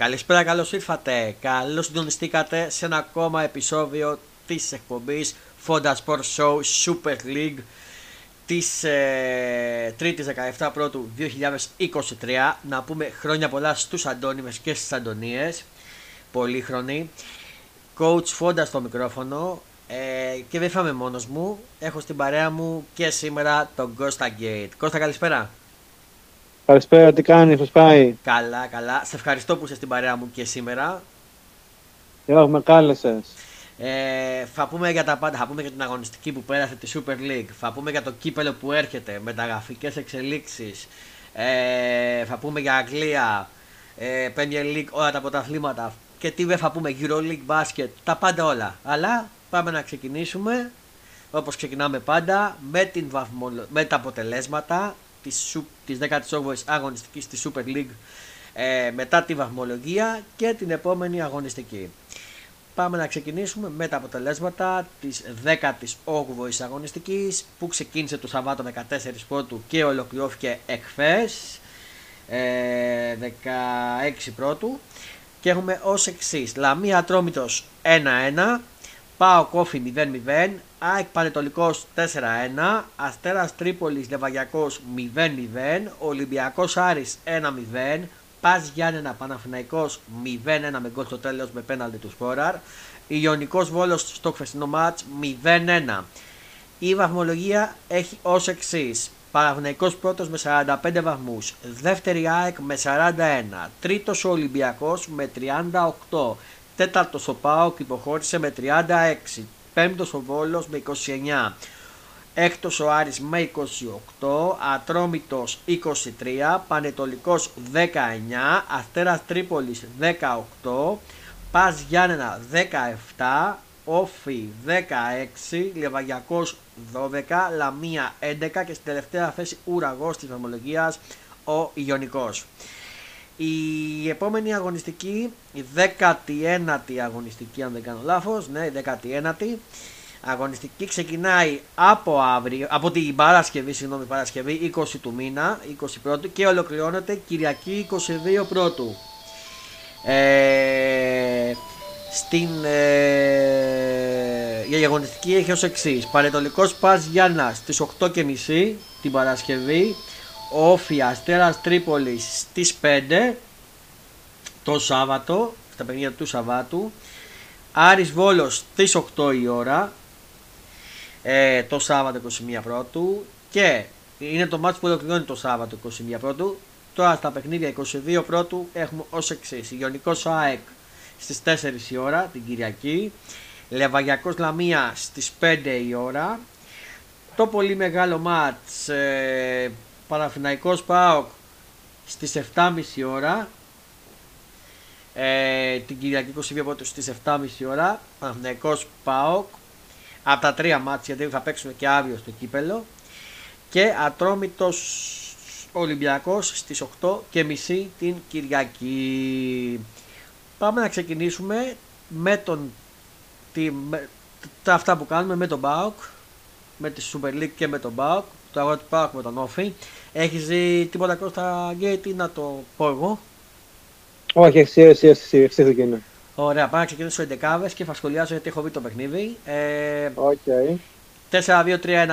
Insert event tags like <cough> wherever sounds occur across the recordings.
Καλησπέρα, καλώς ήρθατε. Καλώς συντονιστήκατε σε ένα ακόμα επεισόδιο της εκπομπής Fonda Sport Show Super League της ε, 3η 17 Πρώτου 2023. Να πούμε χρόνια πολλά στους Αντώνιμες και στις Αντωνίες. Πολύχρονοι. Coach Fonda στο μικρόφωνο. Ε, και δεν είμαι μόνος μου. Έχω στην παρέα μου και σήμερα τον Κώστα Gate. Κώστα καλησπέρα. Καλησπέρα, τι κάνει, πώς πάει; Καλά, καλά. Σε ευχαριστώ που είσαι στην παρέα μου και σήμερα. Γιώργο, με κάλεσες. Ε, θα πούμε για τα πάντα. Θα πούμε για την αγωνιστική που πέρασε τη Super League. Θα πούμε για το κύπελο που έρχεται, μεταγραφικές εξελίξεις. Ε, θα πούμε για Αγγλία, ε, Premier League, όλα τα πρωταθλήματα. Και τι δεν θα πούμε, League Basket, τα πάντα όλα. Αλλά πάμε να ξεκινήσουμε όπως ξεκινάμε πάντα με, την με τα αποτελέσματα της, της 18ης αγωνιστικής της Super League ε, μετά τη βαθμολογία και την επόμενη αγωνιστική. Πάμε να ξεκινήσουμε με τα αποτελέσματα της 18ης αγωνιστικής που ξεκίνησε το Σαββάτο 14 πρώτου και ολοκληρώθηκε εκφές ε, 16 πρώτου και έχουμε ως εξής Λαμία Τρόμητος 1-1 Πάο Κόφι 0-0 ΑΕΚ Πανετολικός 4-1, Αστέρας Τρίπολης Λεβαγιακός 0-0, Ολυμπιακός Άρης 1-0, Πας Γιάννενα Παναθηναϊκός 0-1 με γκολ στο τέλος με πέναλτι του Σπόραρ, Ιωνικός Βόλος στο χθεσινό μάτς 0-1. Η βαθμολογία έχει ως εξής. Παναθηναϊκός πρώτος με 45 βαθμούς, δεύτερη ΑΕΚ με 41, τρίτος ο Ολυμπιακός με 38, τέταρτος ο ΠΑΟΚ υποχώρησε με 36, πέμπτος ο Βόλος με 29, έκτος ο Άρης με 28, Ατρόμητος 23, Πανετολικός 19, Αστέρας Τρίπολης 18, Πας Γιάννενα 17, Όφι 16, Λεβαγιακός 12, Λαμία 11 και στην τελευταία θέση ουραγός της νομολογίας ο Ιωνικός. Η επόμενη αγωνιστική, η 19η αγωνιστική αν δεν κάνω λάθος, ναι η 19η αγωνιστική ξεκινάει από αύριο, από την Παρασκευή, συγγνώμη Παρασκευή 20 του μήνα, 21 και ολοκληρώνεται Κυριακή 22 πρώτου. Ε, στην ε, η αγωνιστική έχει ως εξής Πανετολικός Πας Γιάννας στις 8.30 την Παρασκευή Όφη Αστέρας Τρίπολης στις 5 το Σάββατο, στα παιχνίδια του Σαββάτου. Άρης Βόλος στις 8 η ώρα ε, το Σάββατο 21 Πρώτου και είναι το μάτι που ολοκληρώνει το Σάββατο 21 Πρώτου. Τώρα στα παιχνίδια 22 Πρώτου έχουμε ως εξής. Ιωνικός ΑΕΚ στις 4 η ώρα την Κυριακή. Λεβαγιακός Λαμία στις 5 η ώρα. Το πολύ μεγάλο μάτς ε, Παναθηναϊκός ΠΑΟΚ στις 7.30 ώρα ε, την Κυριακή 22 πρώτο στις 7.30 ώρα Παναθηναϊκός ΠΑΟΚ από τα τρία μάτια γιατί θα παίξουμε και αύριο στο κύπελο και Ατρόμητος Ολυμπιακός στις 8.30 την Κυριακή. Πάμε να ξεκινήσουμε με τον τη, με, τα αυτά που κάνουμε με τον ΠΑΟΚ με τη Super League και με τον ΠΑΟΚ το αγώνα του ΠΑΟΚ με τον Όφη έχεις δει τίποτα Κώστα Γκέιτι να το πω εγώ; Όχι, εσύ, εσύ, εσύ, εσύ ξεκινά. Ωραία, πάμε να ξεκινήσω οι 11 και θα σχολιάσω γιατί έχω δει το παιχνίδι. Ε, okay. 4-2-3-1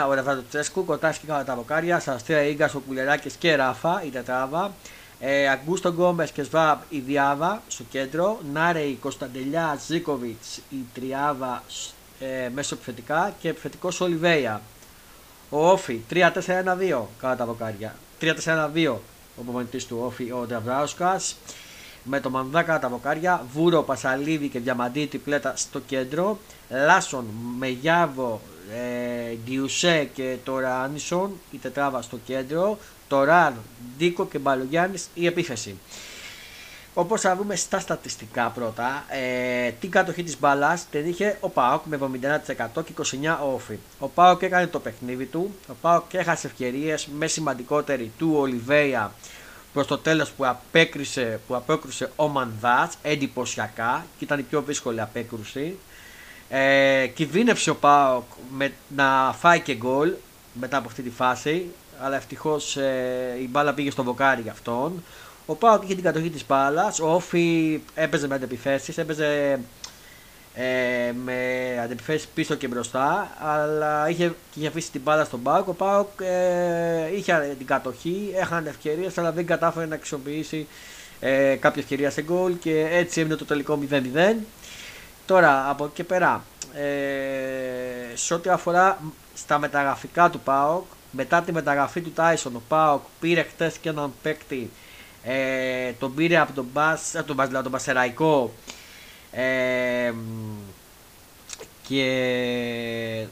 ο Ρεβάτο Τσέσκου, Κοτάσκι κατά τα βοκάρια, Σαστρία Ίγκας, ο Κουλεράκη και Ράφα η τετράβα. Ε, Αγκούστο Γκόμες και Σβάμπ η Διάβα στο κέντρο. Νάρεϊ Κωνσταντελιά Ζίκοβιτ η Τριάβα ε, μέσω επιθετικά και επιθετικός Ολιβέια. Ο Όφη 3-4-1-2 κατά τα βοκάρια. 3-4-1-2 ο προπονητής του Όφη ο Νταβράουσκα. Με το Μανδάκα τα βοκάρια. Βούρο, Πασαλίδη και Διαμαντή πλέτα στο κέντρο. Λάσον, Μεγιάβο, ε, Ντιουσέ και τώρα Άνισον η τετράβα στο κέντρο. Τωράρ, Ντίκο και Μπαλογιάννης η επίθεση. Όπως θα δούμε στα στατιστικά πρώτα, ε, την κατοχή της μπαλά την είχε ο Πάοκ με 71% και 29% όφη. Ο Πάοκ έκανε το παιχνίδι του, ο Πάοκ έχασε ευκαιρίες με σημαντικότερη του Ολιβέια προς το τέλος που απέκρισε, που απέκρουσε ο Μανδάς εντυπωσιακά και ήταν η πιο δύσκολη απέκρουση. Ε, κινδύνευσε ο Πάοκ με, να φάει και γκολ μετά από αυτή τη φάση αλλά ευτυχώς ε, η μπάλα πήγε στο βοκάρι για αυτόν. Ο Πάοκ είχε την κατοχή της μπάλας. Ο Όφη έπαιζε με αντεπιθέσεις, έπαιζε ε, με αντεπιθέσεις πίσω και μπροστά, αλλά είχε, είχε αφήσει την μπάλα στον Πάοκ. Ο Πάοκ ε, είχε την κατοχή, έχανε ευκαιρίες, αλλά δεν κατάφερε να αξιοποιήσει ε, κάποια ευκαιρία σε γκολ και έτσι έμεινε το τελικό 0-0. Τώρα από εκεί και πέρα, ε, σε ό,τι αφορά στα μεταγραφικά του ΠΑΟΚ, μετά τη μεταγραφή του Τάισον, ο ΠΑΟΚ πήρε χτες και έναν παίκτη, ε, τον πήρε από τον, Μπας, από τον, τον Πασεραϊκό. Ε, και ε,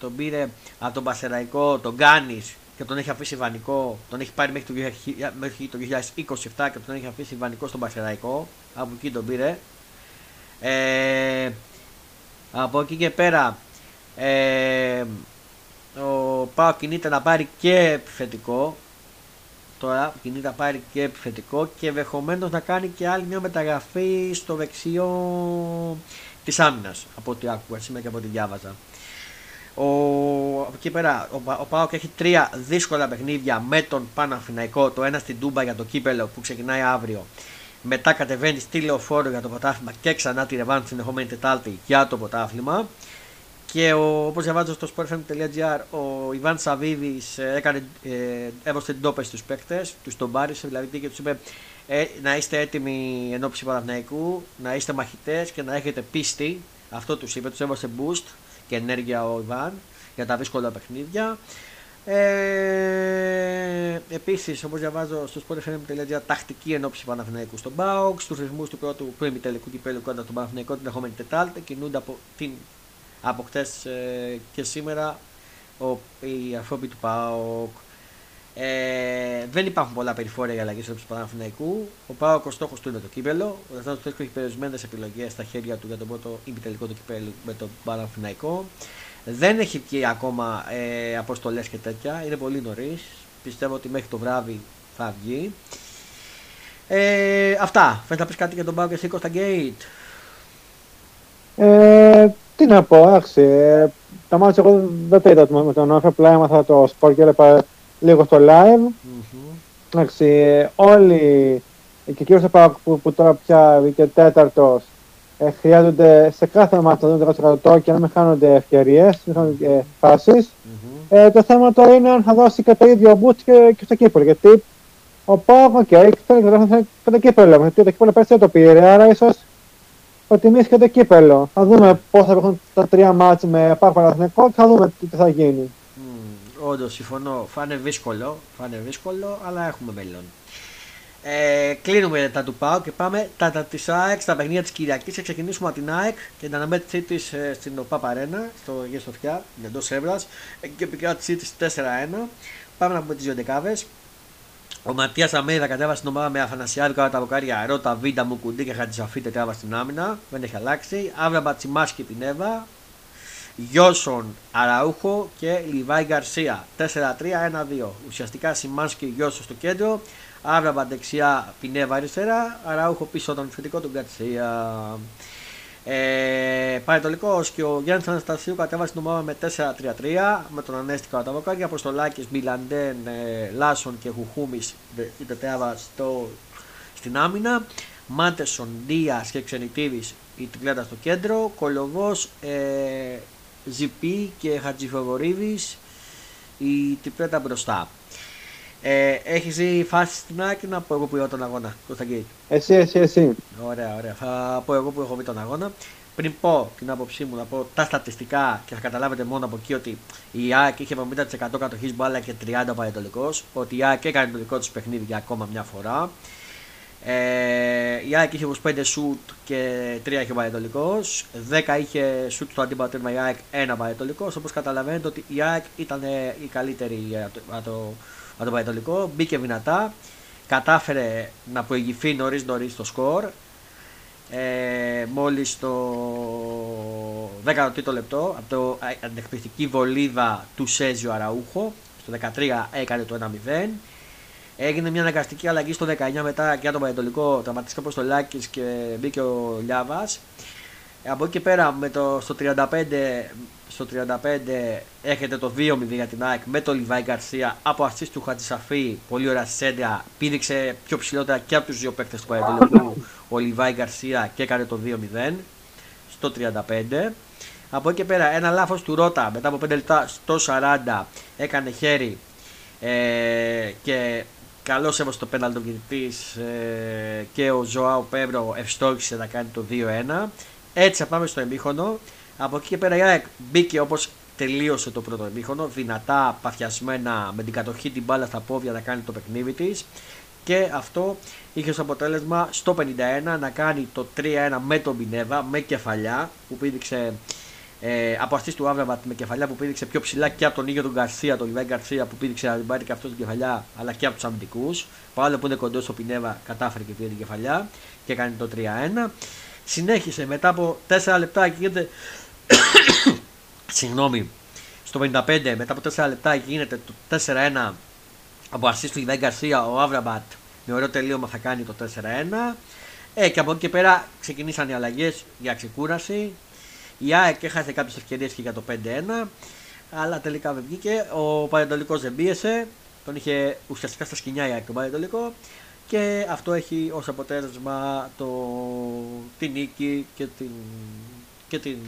τον πήρε από τον Πασεραϊκό, τον Γκάνης και τον έχει αφήσει βανικό, τον έχει πάρει μέχρι το, μέχρι το 2027 και τον έχει αφήσει βανικό στον Πασεραϊκό, από εκεί τον πήρε. Ε, από εκεί και πέρα ε, ο Πάο κινείται να πάρει και επιθετικό τώρα κινείται να πάρει και επιθετικό και ενδεχομένως να κάνει και άλλη μια μεταγραφή στο δεξιό της άμυνας από ό,τι άκουγα σήμερα και από ό,τι διάβαζα ο, από εκεί πέρα ο, ο Πάοκ έχει τρία δύσκολα παιχνίδια με τον Παναφυναϊκό το ένα στην Τούμπα για το κύπελο που ξεκινάει αύριο μετά κατεβαίνει στη λεωφόρο για το πρωτάθλημα και ξανά τη ρεβάνη την ερχόμενη Τετάρτη για το πρωτάθλημα. Και όπως διαβάζω στο sportfm.gr, ο Ιβάν Σαββίδης ε, έκανε, ε, έβωσε την τόπε στους παίκτες, τους τον πάρισε δηλαδή και τους είπε ε, να είστε έτοιμοι εν ώψη Παναθηναϊκού, να είστε μαχητές και να έχετε πίστη. Αυτό τους είπε, τους έβωσε boost και ενέργεια ο Ιβάν για τα δύσκολα παιχνίδια. Ε, Επίσης, όπως διαβάζω στο sportfm.gr, τακτική ενόψη Παναθηναϊκού στον Μπάουκ, στου ρυθμούς του πρώτου πρώιμη τελικού κυπέλου κοντά στον Παναθηναϊκό την ερχόμενη Τετάρτη, κινούνται από, την, από χτε ε, και σήμερα ο, οι ανθρώποι του ΠΑΟΚ. Ε, δεν υπάρχουν πολλά περιφόρια για αλλαγή στο του Παναθηναϊκού. Ο ΠΑΟΚ ο στόχος του είναι το κύπελο. Ο Δευτέρα του έχει περιορισμένες επιλογές στα χέρια του για τον πρώτο ημιτελικό του κυπέλου με τον Παναθηναϊκό. Δεν έχει βγει ακόμα ε, αποστολές και τέτοια. Είναι πολύ νωρίς. Πιστεύω ότι μέχρι το βράδυ θα βγει. Ε, αυτά. Θες να πεις κάτι για τον Πάο και Σίκο στα Gate. Ε, τι να πω, άξι. Ε, τα μάτια εγώ δεν τα είδα με τον Όφη, απλά έμαθα το σπορ και έλεγα λίγο στο live. Mm-hmm. Εντάξει, όλοι και κυρίως που, που τώρα πια βγήκε τέταρτος ε, χρειάζονται σε κάθε μάτι να δουν 10% και να μην χάνονται ευκαιρίες, μην χάνονται φάσεις. Mm-hmm. Ε, το θέμα τώρα είναι αν θα δώσει και το ίδιο boot και, και στο κύπελο. Γιατί ο Πάοκ, οκ, okay, θέλει να δώσει και το κύπελο. Γιατί το κύπελο πέρσι δεν το πήρε, άρα ίσως προτιμήσει και το κύπελο. Θα δούμε πώς θα έχουν τα τρία μάτια με Πάοκ Παναθηνικό και θα δούμε τι θα γίνει. Mm, Όντως, συμφωνώ. Φάνε δύσκολο, φάνε δύσκολο, αλλά έχουμε μέλλον. Ε, κλείνουμε τα του ΠΑΟ και πάμε τα, τα της ΑΕΚ στα παιχνίδια της Κυριακής. Θα ξεκινήσουμε από την ΑΕΚ και την αναμέτρησή της ε, στην ΟΠΑ Παρένα, στο Γε Σοφιά, εντός Εύρα. Εκεί και επικράτησή της 4-1. Πάμε να πούμε τις δύο δεκάβε. Ο Ματίας Αμέιδα κατέβασε την ομάδα με Αφανασιάδη κάτω τα βοκάρια Ρώτα, Βίντα, Μουκουντή και Χατζησαφή τετράβα στην άμυνα. Δεν έχει αλλάξει. Αύριο Μπατσιμάσκι Πινέβα. Γιώσον Αραούχο και Λιβάη Γκαρσία. 4-3-1-2. Ουσιαστικά Σιμάνσκι Γιώσον στο κέντρο. Άβραμπα δεξιά, Πινέβα αριστερά. Αραούχο πίσω τον θετικό του Γκαρσία. Ε, Παρετολικό και ο Γιάννης Αναστασίου κατέβασε την ομάδα με 4-3-3 με τον Ανέστη Καταβοκάκη. Αποστολάκης, Μπιλαντέν, ε, Λάσον και Χουχούμης η τετράβα στο, στην άμυνα. Μάτεσον, Δίας και Ξενιτήδη η τρικλέτα στο κέντρο. Κολοβός, ε, Ζιπί και Χατζηφοβορίδη η τριπλέτα μπροστά. Ε, Έχεις δει φάση στην άκρη να πω εγώ που είδα τον αγώνα, Κωνσταντίνη. Εσύ, εσύ, εσύ. Ωραία, ωραία. Θα πω εγώ που έχω δει τον αγώνα. Πριν πω την άποψή μου, να πω τα στατιστικά και θα καταλάβετε μόνο από εκεί ότι η ΑΕΚ είχε 70% κατοχής μπάλα και 30 παρετολικό. Ότι η ΑΕΚ έκανε το δικό της παιχνίδι για ακόμα μια φορά. Ε, η ΑΕΚ είχε 25 σουτ και 3 είχε παρετολικό. 10 είχε σουτ στο αντίπαλο τέρμα η ΑΕΚ, 1 παρετολικό. Όπως καταλαβαίνετε ότι η ΑΕΚ ήταν η καλύτερη για το, το από το Πανετολικό. Μπήκε δυνατά. Κατάφερε να προηγηθεί νωρίς νωρίς το σκορ. Ε, μόλις το 13ο λεπτό από το αντεκπληκτική βολίδα του Σέζιο Αραούχο στο 13 έκανε το 1-0 έγινε μια αναγκαστική αλλαγή στο 19 μετά για τον Πανετολικό τραυματίστηκε ο Λάκης και μπήκε ο Λιάβας από εκεί και πέρα με το, στο 35 στο 35 έχετε το 2-0 για την ΑΕΚ με το Λιβάη Γκαρσία από assist του Χατζησαφή. Πολύ ωραία σέντρα. Πήδηξε πιο ψηλότερα και από τους δύο παίκτες του Πανετολικού ο Λιβάη Γκαρσία και έκανε το 2-0 στο 35. Από εκεί και πέρα ένα λάθος του Ρότα μετά από 5 λεπτά στο 40 έκανε χέρι ε, και καλό έβωσε το πέναλ των ε, και ο Ζωάο Πέμπρο ευστόχησε να κάνει το 2-1. Έτσι θα πάμε στο εμίχονο. Από εκεί και πέρα η ΑΕΚ μπήκε όπως τελείωσε το πρώτο εμίχονο, δυνατά, παθιασμένα, με την κατοχή την μπάλα στα πόδια να κάνει το παιχνίδι της. Και αυτό είχε ως αποτέλεσμα στο 51 να κάνει το 3-1 με τον Πινέβα, με κεφαλιά, που πήδηξε ε, από αυτής του Άβραμπατ με κεφαλιά που πήδηξε πιο ψηλά και από τον ίδιο τον Γκαρσία, τον Λιβάη Γκαρσία που πήδηξε να την πάρει και αυτός την κεφαλιά, αλλά και από τους αμυντικούς. Παρόλο που είναι κοντός στο Πινέβα, κατάφερε και πήρε την κεφαλιά και κάνει το 3-1. Συνέχισε μετά από 4 λεπτά και γίνεται. Συγγνώμη. Στο 55 μετά από 4 λεπτά γίνεται το 4-1 από αρχή του Λιβάη Γκαρσία. Ο Άβραμπατ με ωραίο τελείωμα θα κάνει το 4-1. Ε, και από εκεί και πέρα ξεκινήσαν οι αλλαγές για ξεκούραση. Η ΑΕΚ έχασε κάποιες ευκαιρίες και για το 5-1. Αλλά τελικά δεν βγήκε. Ο Πανετολικός δεν πίεσε. Τον είχε ουσιαστικά στα σκηνιά η ΑΕΚ τον Πανετολικό και αυτό έχει ως αποτέλεσμα το, την νίκη και την, και την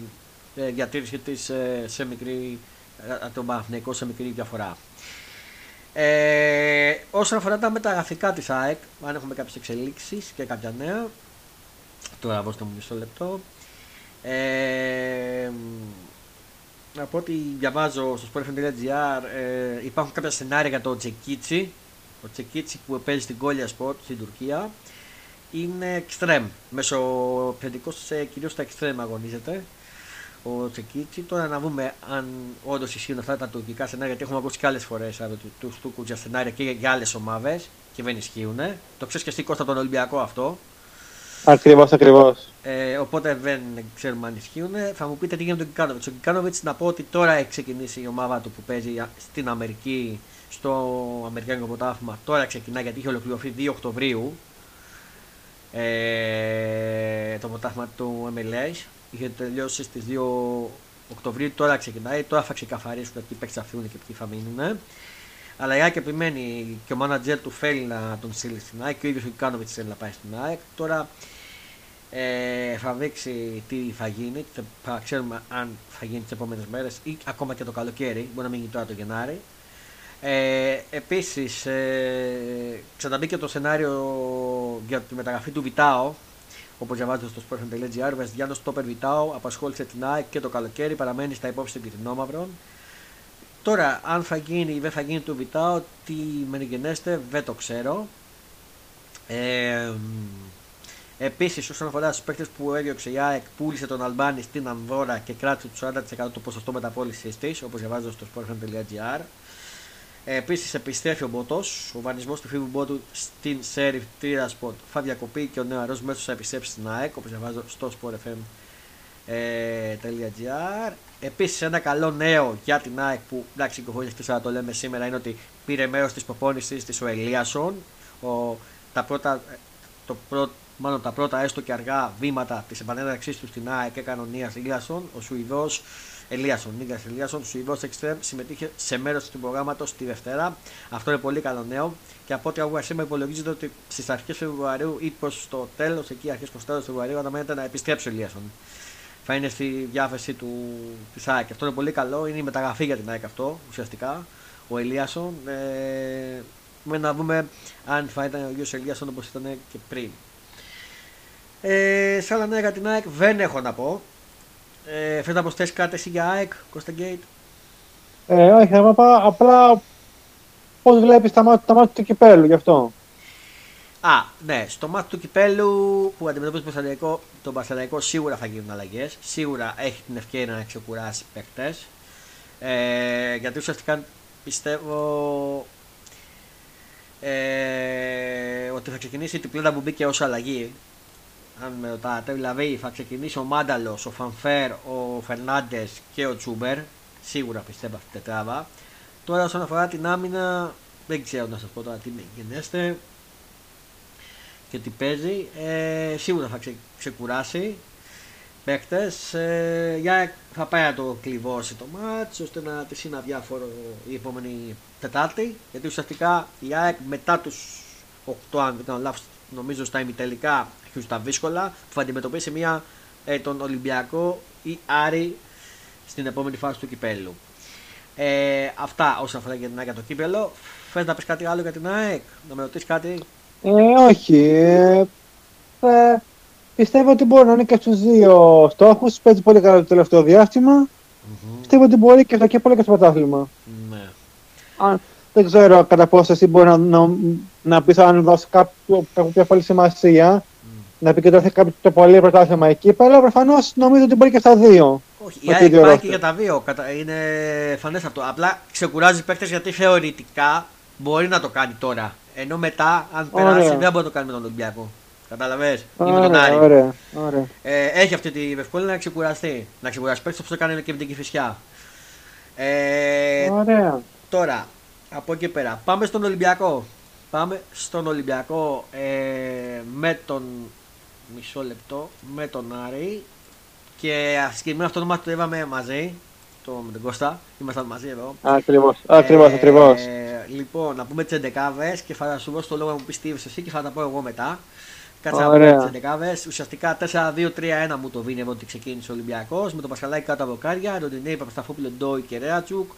ε, διατήρηση της ε, σε μικρή, ε, τον Παναθηναϊκό σε μικρή διαφορά. Ε, όσον αφορά τα μεταγραφικά της ΑΕΚ, αν έχουμε κάποιες εξελίξεις και κάποια νέα, τώρα δώστε μου μισό λεπτό. Ε, από ό,τι διαβάζω στο sportfm.gr ε, υπάρχουν κάποια σενάρια για το Τζεκίτσι ο Τσεκίτσι που παίζει στην Κόλια Σπορτ στην Τουρκία είναι εξτρέμ. Μεσοπαιδικό κυρίως στα εξτρέμ αγωνίζεται. Ο Τσεκίτσι. Τώρα να δούμε αν όντως ισχύουν αυτά τα τουρκικά σενάρια. Γιατί έχουμε ακούσει και άλλες φορές από του Τούρκους για σενάρια και για άλλες ομάδες και δεν ισχύουν. Το ξέρεις και εσύ Κώστα τον Ολυμπιακό αυτό. Ακριβώς, ακριβώς. Ε, οπότε δεν ξέρουμε αν ισχύουν. Θα μου πείτε τι γίνεται με τον Κικάνοβιτ. Ο Κικάνοβιτς να πω ότι τώρα έχει ξεκινήσει η ομάδα του που παίζει στην Αμερική στο Αμερικάνικο Πρωτάθλημα. Τώρα ξεκινά γιατί είχε ολοκληρωθεί 2 Οκτωβρίου ε, το πρωτάθλημα του MLS. Είχε τελειώσει στις 2 Οκτωβρίου, τώρα ξεκινάει. Τώρα θα ξεκαθαρίσουν ποιοι παίξει θα φύγουν και ποιοι θα μείνουν. Αλλά η ΑΕΚ επιμένει και ο μάνατζερ του θέλει να τον στείλει στην ΑΕΚ και ο ίδιος ο Κικάνοβιτ θέλει να πάει στην ΑΕΚ. Τώρα ε, θα δείξει τι θα γίνει. Θα ξέρουμε αν θα γίνει τις επόμενες μέρες ή ακόμα και το καλοκαίρι. Μπορεί να μείνει τώρα το Γενάρη. Ε, Επίσης, ε, ξαναμπήκε το σενάριο για τη μεταγραφή του Βιτάο. Όπως διαβάζετε στο sportfm.gr, ο Βεστιάνο Τόπερ Βιτάο απασχόλησε την ΑΕΚ και το καλοκαίρι, παραμένει στα υπόψη των Κιτρινόμαυρων. Τώρα, αν θα γίνει ή δεν θα γίνει του Βιτάο, τι μενιγενέστε, δεν το ξέρω. Ε, Επίσης, όσον αφορά στους παίκτες που έδιωξε η ΑΕΚ, πούλησε τον Αλμπάνη στην Ανδώρα και κράτησε το 40% του ποσοστό μεταπόλησης της, όπως διαβάζω στο sportfm.gr. Επίσης επιστρέφει ο Μπότο. Ο βανισμός του φίλου Μπότου στην Σέρι Τirasport θα διακοπεί και ο νεαρός μέσος θα επιστρέψει στην ΑΕΚ, όπως διαβάζω στο sportfm.gr. Ε, Επίσης, ένα καλό νέο για την ΑΕΚ που εντάξει, και το λέμε σήμερα είναι ότι πήρε μέρος της προπόνησης της ο Ελίασον. Ο, τα πρώτα, το πρώτο, μάλλον τα πρώτα έστω και αργά βήματα της επανένταξής του στην ΑΕΚ έκανε ο Νία Ελίασον, ο Σουηδός Ελίασον, Νίγκα Ελίασον, του Ιβό Εξτρέμ, συμμετείχε σε μέρος του προγράμματος τη Δευτέρα. Αυτό είναι πολύ καλό νέο. Και από ό,τι άκουγα σήμερα, υπολογίζεται ότι στις αρχές Φεβρουαρίου ή προς το τέλος, εκεί αρχές προς τέλος Φεβρουαρίου, αναμένεται να επιστρέψει ο Ελίασον. Θα είναι στη διάθεση του τη ΑΕΚ. Αυτό είναι πολύ καλό. Είναι η μεταγραφή για την ΑΕΚ αυτό ουσιαστικά. Ο Ελίασον. Ε, με να δούμε αν θα ήταν ο ίδιο Ελίασον όπως ήταν και πριν. Ε, σε άλλα νέα για την ΑΕΚ δεν έχω να πω. Ε, Θέλει να προσθέσει κάτι εσύ για ΑΕΚ, Κώστα Γκέιτ. Ε, όχι, θα πω απλά πώς βλέπεις τα, μάτια, τα μάτια του κυπέλου γι' αυτό. Α, ναι, στο μάτι του κυπέλου που αντιμετωπίζει το Πασαλιακό, τον Πασαλιακό σίγουρα θα γίνουν αλλαγές. Σίγουρα έχει την ευκαιρία να ξεκουράσει παίκτες. Ε, γιατί ουσιαστικά πιστεύω ε, ότι θα ξεκινήσει την πλέον που μπήκε ως αλλαγή αν με ρωτάτε. Δηλαδή θα ξεκινήσει ο Μάνταλος, ο Φανφέρ, ο Φερνάντες και ο Τσούμπερ. Σίγουρα πιστεύω αυτή την τετράδα. Τώρα όσον αφορά την άμυνα, δεν ξέρω να σας πω τώρα τι γενέστε και τι παίζει. Ε, σίγουρα θα ξε, ξεκουράσει. παίκτες. Ε, για θα πάει να το κλειβώσει το μάτς ώστε να τη είναι αδιάφορο η επόμενη Τετάρτη. Γιατί ουσιαστικά η ΑΕΚ μετά τους 8, αν δεν κάνω λάθος, νομίζω στα ημιτελικά έχει τα δύσκολα, που θα αντιμετωπίσει μια, ε, τον Ολυμπιακό ή Άρη στην επόμενη φάση του κυπέλου. Ε, αυτά όσον αφορά για την ΑΕΚ το κύπελο. Θες να πεις κάτι άλλο για την ΑΕΚ, να με ρωτήσεις κάτι; Ε, όχι. Ε, ε, πιστεύω ότι μπορεί να είναι και στους δύο στόχους. Παίζει πολύ καλά το τελευταίο διάστημα. Mm-hmm. Πιστεύω ότι μπορεί και στο κύπελο και στο πρωτάθλημα. Ναι. Αν, δεν ξέρω κατά πόσο εσύ μπορεί να, να, να πεις αν δώσει κάποιο, κάποιο πιο πολύ σημασία mm. να επικεντρωθεί κάποιο το πολύ πρωτάθλημα εκεί. Αλλά προφανώς νομίζω ότι μπορεί και στα δύο. Όχι, η ΑΕΚ πάει και για τα δύο. Είναι φανές αυτό. Απλά ξεκουράζει παίκτες γιατί θεωρητικά μπορεί να το κάνει τώρα. Ενώ μετά, αν περάσει, δεν μπορεί να το κάνει με τον Ολυμπιακό. Κατάλαβε. Ή με τον Άρη. Ωραία, ωραία. Ε, έχει αυτή τη ευκολία να ξεκουραστεί. Να ξεκουράσει παίκτες όπως το κάνει και με την Κυφυσιά. Ε, ωραία. Τώρα, από εκεί πέρα, πάμε στον Ολυμπιακό. Πάμε στον Ολυμπιακό ε, με τον. Μισό λεπτό. Με τον Άρη. Και συγκεκριμένα αυτό το μάτι το είδαμε μαζί. Το, με τον Κώστα. Ήμασταν μαζί εδώ. Ακριβώς. Ακριβώς, ε, ακριβώς. λοιπόν, να πούμε τι 11 και θα σου δώσω το λόγο να μου πεις τι εσύ και θα τα πω εγώ μετά. Κάτσε να πούμε τι 11 Ουσιαστικά 4-2-3-1 μου το δίνει εδώ ότι ξεκίνησε ο Ολυμπιακός. Με τον Πασχαλάκη κάτω από δοκάρια. Ροντινέη, Παπασταφόπουλο, Ντόι και Ρέατσουκ.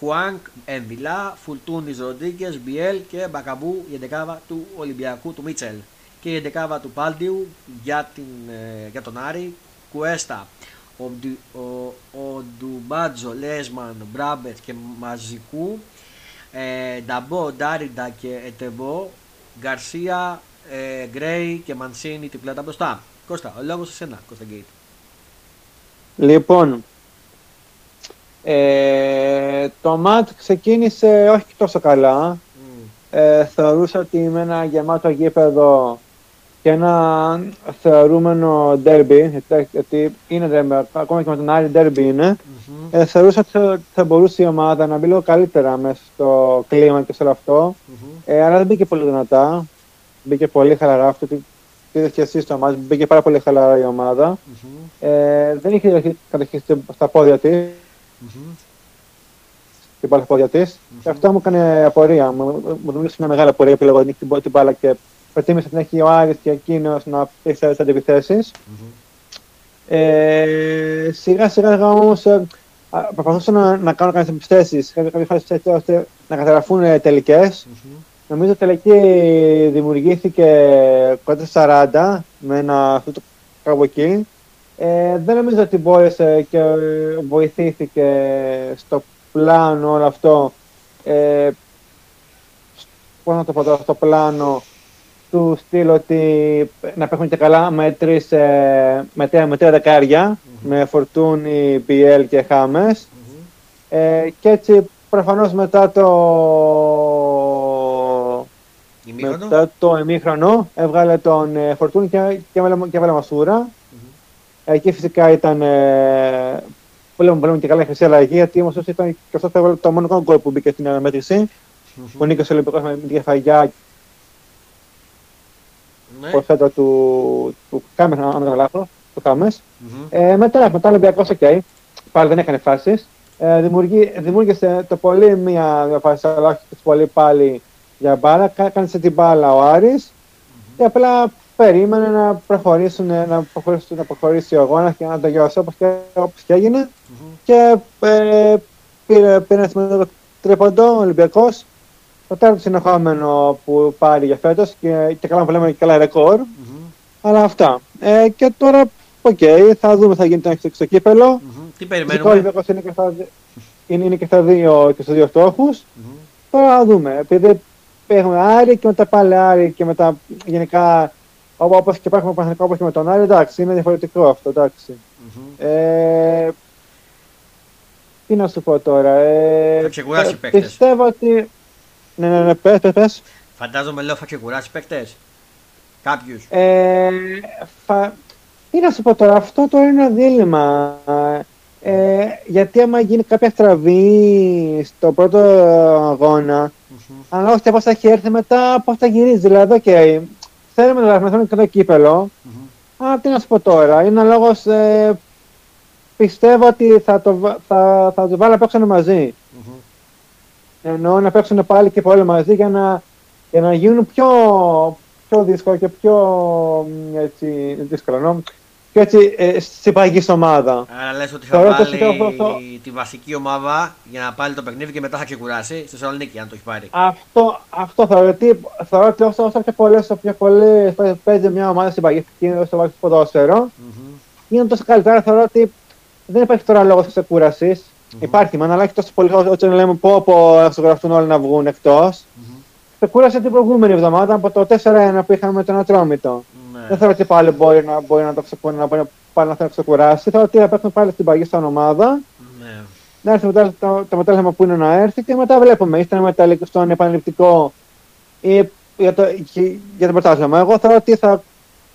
Χουάνκ, Εμβιλά, Φουλτούνι, Ροντρίγκες, Μπιέλ και Μπακαμπού η 11 του Ολυμπιακού του Μίτσελ. Και η 11 του Πάλτιου για, την, ε, για τον Άρη Κουέστα, ο, ο, ο Ντουμπάτζο, Λέσμαν, Μπράμπετ και Μαζικού, ε, Νταμπό, Ντάριντα και Ετεμπό, Γκαρσία, ε, Γκρέι και Μανσίνη την πλάτα μπροστά. Κώστα, ο λόγος σε σένα, Κώστα Γκέιτ. Λοιπόν, ε, το ΜΑΤ ξεκίνησε όχι τόσο καλά. Mm. Ε, θεωρούσα ότι με ένα γεμάτο γήπεδο και ένα θεωρούμενο derby, γιατί είναι derby, ακόμα και με τον Άρη derby είναι, mm-hmm. ε, θεωρούσα ότι θα, μπορούσε η ομάδα να μπει λίγο καλύτερα μέσα στο κλίμα και σε όλο αυτό. Mm-hmm. Ε, αλλά δεν μπήκε πολύ δυνατά. Μπήκε πολύ χαλαρά αυτό. Τι είδες και εσύ στο μάτι, μπήκε πάρα πολύ χαλαρά η ομάδα. Mm-hmm. Ε, δεν είχε κατοχή στα πόδια της. Mm-hmm. Την στα πόδια τη. Mm-hmm. Και αυτό μου έκανε απορία. Μου, μου δημιούργησε μια μεγάλη απορία που λέγω την, την μπάλα και προτίμησε να έχει ο Άρης και εκείνος να έχει τι αντιπιθέσεις. Mm-hmm. Ε, σιγά σιγά όμως ε, προσπαθούσα να, να κάνω κάποιες επιθέσεις, κάποιες φάσει έτσι ώστε να καταγραφούν ε, τελικές. Mm-hmm. Νομίζω τελική δημιουργήθηκε κοντά 40 με ένα αυτό το κάπου εκεί. Ε, δεν νομίζω ότι μπόρεσε και βοηθήθηκε στο πλάνο όλο αυτό. Ε, πώς να το πω τώρα, στο πλάνο του στυλ ότι να παίχνουν και καλά με, τρεις, ε, με, τρία, με τρία δεκάρια, mm-hmm. με Φορτούνι, Πιέλ και Χάμες. Mm-hmm. Ε, και έτσι προφανώς μετά το Ημίχρονο. μετά το εμίχρονο έβγαλε τον ε, Φορτούνι και, και, έβαλε, και έβαλε Μασούρα. Mm-hmm. Εκεί φυσικά ήταν ε, πολύ πολύ και καλά η χρυσή αλλαγή, γιατί όμως ήταν και αυτό το, το μόνο γκολ που μπήκε στην αναμέτρηση. Mm-hmm. Που νίκησε ο Ολυμπιακός με την διαφαγιά ναι. του, του Κάμες, αν δεν λάθος, του Κάμες. Mm-hmm. Ε, μετά, μετά ο Ολυμπιακός, okay, πάλι δεν έκανε φάσεις. Ε, δημιούργησε το πολύ μια φάση, αλλά όχι πολύ πάλι για μπάλα. Κάνεις την μπάλα ο Άρης mm-hmm. και απλά περίμενε να προχωρήσουν, να, προχωρήσουν, να προχωρήσει ο αγώνας και να τελειώσει όπως και, όπως και έγινε. Mm-hmm. Και ε, πήρε, πήρε ένα τρίποντο ο Ολυμπιακός το τέταρτο συνεχόμενο που πάρει για φέτος και, και καλά που λέμε και καλά ρεκόρ. Mm-hmm. Αλλά αυτά. Ε, και τώρα, οκ, okay, θα δούμε θα γίνει το στο κύπελο. Mm-hmm. Τι περιμένουμε; είναι και στα, είναι, είναι και στα δύο, και στους δύο στόχους. Mm-hmm. Τώρα θα δούμε. Επειδή έχουμε Άρη και μετά πάλι Άρη και μετά γενικά όπως και υπάρχουμε πανεθνικά όπως και με τον Άρη, εντάξει, είναι διαφορετικό αυτό, εντάξει. Mm-hmm. Ε, τι να σου πω τώρα. Ε, θα ξεκουράσει παίκτες. Πιστεύω ότι ναι, ναι, ναι, πες, πες, πες. Φαντάζομαι λέω θα ξεκουράσει παίκτες. Κάποιους. Ε, φα... Τι να σου πω τώρα, αυτό τώρα είναι ένα δίλημα. Ε, γιατί άμα γίνει κάποια στραβή στο πρώτο αγώνα, mm-hmm. αλλά όχι πώς θα έχει έρθει μετά, πώς θα γυρίζει. Δηλαδή, okay, θέλουμε να γραφούμε και το κύπελο, mm-hmm. Α, τι να σου πω τώρα. Είναι λόγος. Ε, πιστεύω ότι θα το, θα, θα το βάλω να παίξουν μαζί. Mm-hmm. Εννοώ να παίξουν πάλι και πολύ μαζί για να, για να γίνουν πιο, πιο δύσκολο και πιο έτσι, δύσκολο και έτσι ε, συμπαγή ομάδα. Άρα λες ότι θα Θεωρώ βάλει τη βασική ομάδα για να πάρει το παιχνίδι και μετά θα ξεκουράσει στη Θεσσαλονίκη αν το έχει πάρει. Αυτό, αυτό θεωρώ ότι, θεωρώ ότι όσο, όσο πιο πολλές, πιο πολλές παίζει μια ομάδα συμπαγή στο βάθος του ποδόσφαιρο, mm-hmm. είναι τόσο καλύτερα. Θεωρώ ότι δεν υπάρχει τώρα λόγος ξεκούραση. Mm-hmm. Υπάρχει, μάλλον αλλά έχει τόσο πολύ όταν λέμε πω, πω να ξεκουραστούν όλοι να βγουν εκτός. Mm-hmm. Ξεκούρασε την προηγούμενη εβδομάδα από το 4-1 που είχαμε με τον Ατρόμητο. Ναι. Δεν θεωρώ ότι πάλι μπορεί να, μπορεί να το ξεκουράσει, να μπορεί πάλι να θέλει ξεκουράσει. Θεωρώ ότι θα παίξουν πάλι στην παγή σαν ομάδα. Ναι. Να έρθει μετά το, το αποτέλεσμα που είναι να έρθει και μετά βλέπουμε. Ύστερα μετά στον επαναληπτικό ή για το, για το πρωτάθλημα. Εγώ θεωρώ ότι θα,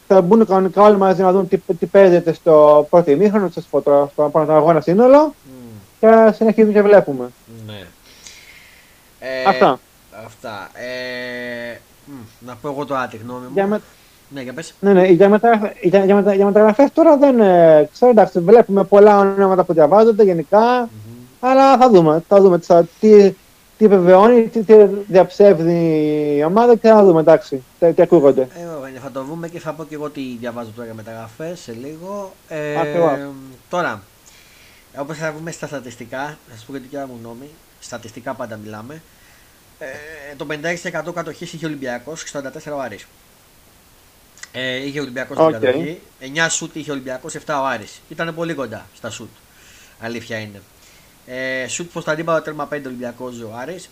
θα μπουν κανονικά όλοι μαζί να δουν τι, τι παίζεται στο πρώτο ημίχρονο, στο, στο, στο πρώτο αγώνα σύνολο mm. και συνεχίζουμε και βλέπουμε. Ναι. Ε, αυτά. Αυτά. Ε, να πω εγώ το άτι γνώμη μου. Για με... Ναι, για πες. Ναι, ναι, για, μετα... για, για, μετα... για μεταγραφές τώρα δεν ε, ξέρω, εντάξει, βλέπουμε πολλά ονόματα που διαβάζονται γενικά, mm-hmm. αλλά θα δούμε, θα δούμε τι, τι επιβεβαιώνει, τι, τι διαψεύδει η ομάδα και θα δούμε, εντάξει, τι, τι ακούγονται. Ε, θα το δούμε και θα πω και εγώ τι διαβάζω τώρα για μεταγραφές σε λίγο. Ε, τώρα, όπως θα βγούμε στα στατιστικά, θα σα πω και την μου γνώμη, στατιστικά πάντα μιλάμε, ε, το 56% κατοχής είχε ο Ολυμπιακός και 44 ο Άρης. Ε, είχε ο Ολυμπιακός okay. στην κατοχή. 9 σουτ είχε ο Ολυμπιακός, 7 ο Άρης. Ήταν πολύ κοντά στα σουτ. Αλήθεια είναι. Ε, σουτ προς τα αντίπαλα τέρμα 5 Ολυμπιακός ο Άρης.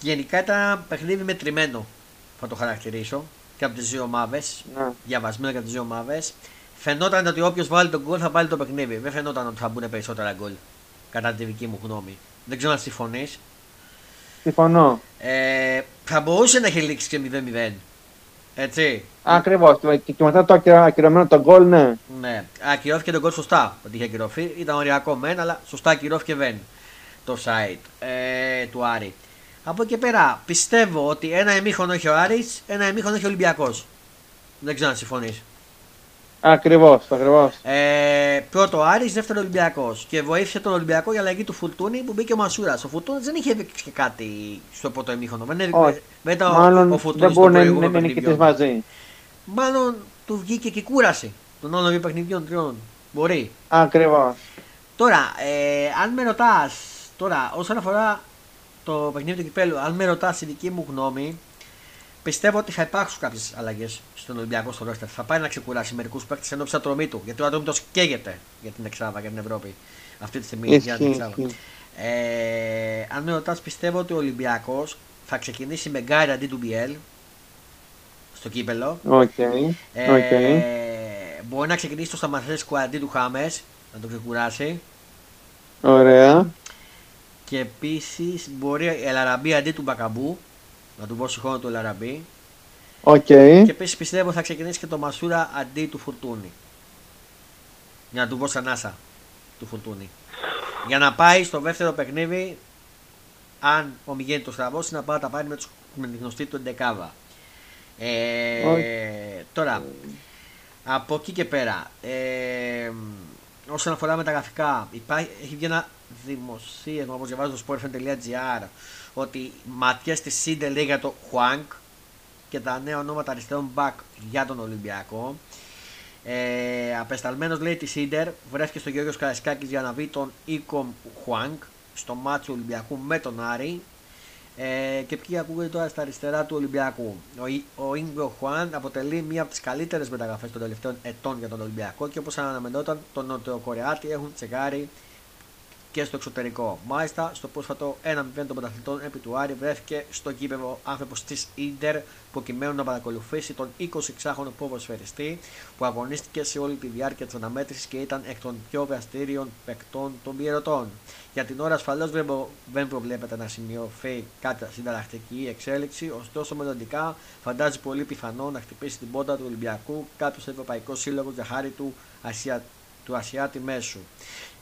Γενικά ήταν ένα παιχνίδι μετρημένο, θα το χαρακτηρίσω. Και από τις δύο ομάδες. Yeah. Διαβασμένο και από τις δύο ομάδες. Φαινόταν ότι όποιος βάλει τον γκολ θα βάλει το παιχνίδι. Δεν φαινόταν ότι θα μπουν περισσότερα γκολ. Κατά τη δική μου γνώμη. Δεν ξέρω αν συμφωνείς. Συμφωνώ. Ε, θα μπορούσε να έχει λήξει και 0-0. Έτσι. Ακριβώς. Και, μετά το ακυρωμένο το γκολ, ναι. Ναι. Ακυρώθηκε το γκολ σωστά. Ότι είχε ακυρωθεί. Ήταν οριακό μεν, αλλά σωστά ακυρώθηκε δεν. Το site ε, του Άρη. Από εκεί πέρα πιστεύω ότι ένα ημίχρονο έχει ο Άρης, ένα ημίχρονο έχει ο Ολυμπιακός. Δεν ξέρω αν συμφωνείς. Ακριβώς, ακριβώς. Ε, πρώτο Άρης, δεύτερο Ολυμπιακός. Και βοήθησε τον Ολυμπιακό για αλλαγή του Φουρτούνη που μπήκε ο Μασούρας. Ο Φουρτούνη δεν είχε δείξει και κάτι στο πρώτο ημίχρονο. Δεν, Όχι. δεν, Μάλλον ο δεν μπορεί να είναι νικητή μαζί. Μάλλον του βγήκε και κούραση των όλων παιχνιδιών τριών. Μπορεί. Ακριβώς. Τώρα, ε, αν με ρωτάς, τώρα όσον αφορά το παιχνίδι του κυπέλου, αν με ρωτάς η δική μου γνώμη, Πιστεύω ότι θα υπάρξουν κάποιες αλλαγές στον Ολυμπιακό στο ρόστερ. Θα πάει να ξεκουράσει μερικούς παίκτες ενόψει Ατρομήτου. Γιατί ο Ατρόμητο καίγεται για την Εξάδα, για την Ευρώπη. Αυτή τη στιγμή για την Εξάδα. Ε, αν με ρωτάς, πιστεύω ότι ο Ολυμπιακός θα ξεκινήσει με Γκάρι αντί του Μπιέλ στο κύπελο. Okay. Ε, Μπορεί να ξεκινήσει το Σταμαθέσκου αντί του Χάμες, να το ξεκουράσει. Ωραία. Και επίσης μπορεί η Ελαραμπή αντί του Μπακαμπού να του δώσει χρόνο του Λαραμπή. Okay. Και επίσης πιστεύω θα ξεκινήσει και το Μασούρα αντί του Φουρτούνη. Για να του δώσει ανάσα του Φουρτούνη. Για να πάει στο δεύτερο παιχνίδι, αν ο Μιγέννη το στραβώσει, να πάει να τα πάρει με, τους, με την γνωστή του Εντεκάβα. Ε, Τώρα, από εκεί και πέρα, ε, όσον αφορά με τα γραφικά, υπάρχει, έχει βγει ένα δημοσίευμα όπως διαβάζω στο sportfm.gr ότι ματιές στη Σίντερ λέει για το Χουάνκ και τα νέα ονόματα αριστερών μπακ για τον Ολυμπιακό. Ε, απεσταλμένος λέει της Σίντερ βρέθηκε στο Γιώργος Καρασκάκης για να βρει τον Ίκομ Χουάνκ στο μάτσο Ολυμπιακού με τον Άρη ε, και ποιοι ακούγεται τώρα στα αριστερά του Ολυμπιακού. Ο, ο Ίγκο Χουάν αποτελεί μία από τις καλύτερες μεταγραφές των τελευταίων ετών για τον Ολυμπιακό και όπως αναμενόταν, τον Νοτιοκορεάτη έχουν τσεκάρει και στο εξωτερικό. Μάλιστα, στο πρόσφατο 1-0 των πρωταθλητών επί του Άρη βρέθηκε στο κήπεδο άνθρωπος της Ιντερ προκειμένου να παρακολουθήσει τον 26χρονο ποδοσφαιριστή που αγωνίστηκε σε όλη τη διάρκεια της αναμέτρησης και ήταν εκ των πιο δραστήριων παικτών των πιερωτών. Για την ώρα ασφαλώς δεν προβλέπεται να σημειωθεί κάποια συνταρακτική εξέλιξη, ωστόσο μελλοντικά φαντάζει πολύ πιθανό να χτυπήσει την πόρτα του Ολυμπιακού κάποιος ευρωπαϊκός σύλλογος για χάρη του, Ασία, του Ασιάτη Μέσου.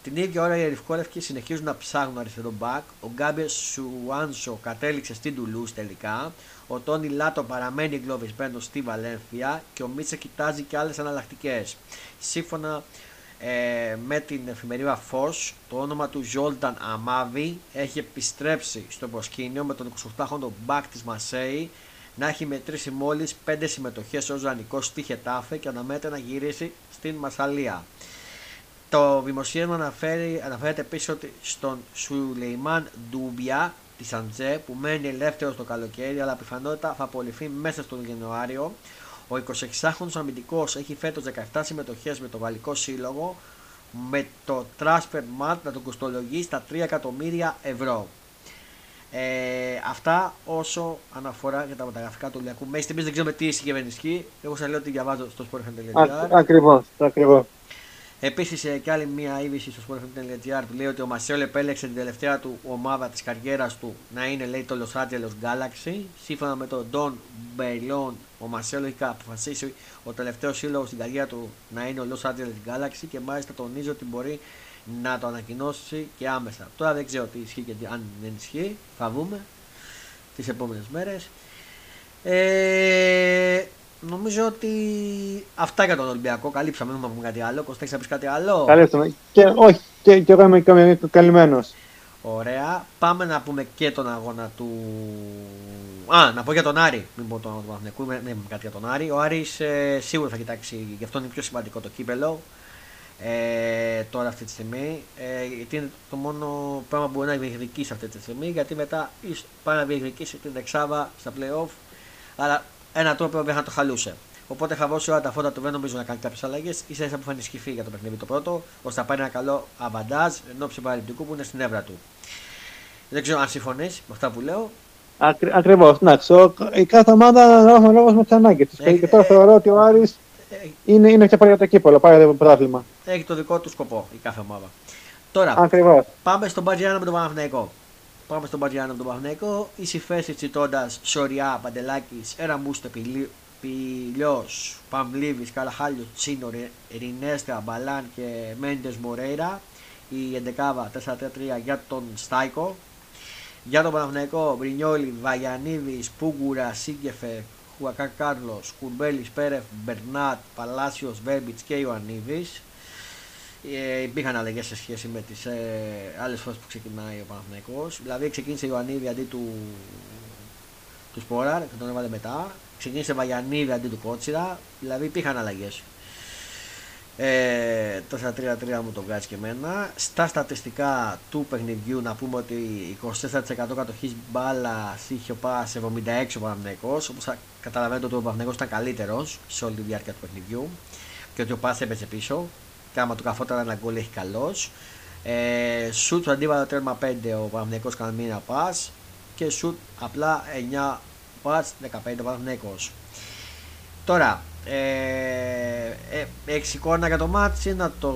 Την ίδια ώρα οι Ερυφκόλευκοι συνεχίζουν να ψάχνουν αριστερό μπακ. Ο Γκάμπιε Σουάνσο κατέληξε στην Τουλού τελικά. Ο Τόνι Λάτο παραμένει εγκλωβισμένο στη Βαλένθια και ο Μίτσε κοιτάζει και άλλες αναλλακτικές. Σύμφωνα ε, με την εφημερίδα Φως, το όνομα του Ζόλταν Αμάβη έχει επιστρέψει στο προσκήνιο με τον 28χρονο μπακ της Μασέη να έχει μετρήσει μόλις 5 συμμετοχές ως δανεικός στη Χετάφε και αναμένεται να γυρίσει στην Μασαλία. Το δημοσίευμα αναφέρει, αναφέρεται επίσης ότι στον Σουλεϊμάν Ντούμπια της Αντζέ που μένει ελεύθερος το καλοκαίρι αλλά πιθανότητα θα απολυθεί μέσα στον Ιανουάριο. Ο 26χρονο αμυντικός έχει φέτος 17 συμμετοχές με το Γαλλικό Σύλλογο με το transfer mat να τον κοστολογεί στα 3 εκατομμύρια ευρώ. Ε, αυτά όσο αναφορά για τα μεταγραφικά του Ολυμπιακού. Μέχρι στιγμή δεν ξέρουμε τι ισχύει και δεν ισχύει. Εγώ σας λέω ότι διαβάζω στο sportfm.gr. Ακριβώς. Ακριβώς. Επίσης, ε, και άλλη μία είδηση στο sportfm.gr που λέει ότι ο Μασέλ επέλεξε την τελευταία του ομάδα της καριέρας του να είναι λέει, το Los Angeles Galaxy. Σύμφωνα με τον Don Μπεϊλόν, ο Μασέλ έχει αποφασίσει ο τελευταίος σύλλογος στην καριέρα του να είναι ο Los Angeles Galaxy και μάλιστα τονίζει ότι μπορεί να το ανακοινώσει και άμεσα. Τώρα δεν ξέρω τι ισχύει και αν δεν ισχύει. Θα δούμε τις επόμενες μέρες. Ε, νομίζω ότι αυτά για τον Ολυμπιακό. Καλύψαμε, δεν πούμε κάτι άλλο. Κωστέ, να πεις κάτι άλλο; Καλύψαμε. Και, όχι, και, και εγώ είμαι καλυμμένος. Ωραία. Πάμε να πούμε και τον αγώνα του. Α, να πω για τον Άρη. Μην πω τον Παναθηναϊκού, δεν είπαμε κάτι για τον Άρη. Ο Άρης ε, σίγουρα θα κοιτάξει, γι' αυτό είναι πιο σημαντικό το κύπελο. Ε, τώρα αυτή τη στιγμή. Ε, γιατί είναι το μόνο πράγμα που μπορεί να διεκδικήσει αυτή τη στιγμή. Γιατί μετά πάει να διεκδικήσει την εξάδα στα playoff. Αλλά ένα τρόπο δεν θα το χαλούσε. Οπότε θα δώσει όλα τα φώτα του, δεν νομίζω να κάνει κάποιες αλλαγές. σα ίσα που θα ενισχυθεί για το παιχνίδι το πρώτο, ώστε να πάρει ένα καλό αβαντάζ ενώ παραλυπτικού που είναι στην έβρα του. Δεν ξέρω αν συμφωνείς με αυτά που λέω. Ακριβώς. Η κάθε ομάδα έχει λόγος με τι ανάγκε της. Ε, και τώρα ε, θεωρώ ότι ο Άρης ε, είναι, είναι και για το κύπολο, πάει το πρωτάθλημα. Έχει το δικό του σκοπό η κάθε ομάδα. Τώρα, Ακριβώς. πάμε στον Μπατζιάνο με τον Παναθηναϊκό. Πάμε στον Μπατζιάνο με τον Παναθηναϊκό. Η Σιφέση τσιτώντας Σοριά, Παντελάκης, Εραμούστο, Πιλιός, Παμβλίβης, Καλαχάλιος, Τσίνο, Ρινέστρα, Μπαλάν και Μέντες Μορέιρα. Η 11 4-3 για τον Στάικο. Για τον Παναθηναϊκό, Μπρινιόλι, Βαγιανίδης, Πούγκουρα, Σίγκεφε, Χουακά Κάρλος, Κουρμπέλης, Πέρεφ, Μπερνάτ, Παλάσιος, Βέρμπιτς και Ιωαννίδης. Ε, υπήρχαν αλλαγές σε σχέση με τις ε, άλλες φορές που ξεκινάει ο Παναθηναϊκός. Δηλαδή ξεκίνησε Ιωαννίδη αντί του, του Σπόρα και τον έβαλε μετά. Ξεκίνησε Βαγιανίδη αντί του Κότσιρα. Δηλαδή υπήρχαν αλλαγές. Ε, το 4-3-3 μου το βγάζει και εμένα. Στα στατιστικά του παιχνιδιού να πούμε ότι 24% κατοχής μπάλα είχε ο Πας 76 ο Παναθηναϊκός όπως καταλαβαίνετε ότι ο Παναθηναϊκός ήταν καλύτερος σε όλη τη διάρκεια του παιχνιδιού και ότι ο Πας έπαιζε πίσω και άμα του καθόταν ένα γκολ έχει καλός. Ε, σουτ αντίβαλο τέρμα 5 ο Παναθηναϊκός έκανε μία Πας. Και σουτ απλά 9 Πας 15 ο Παναθηναϊκός. Τώρα ε, ε, έχεις εικόνα για το μάτς ή να το...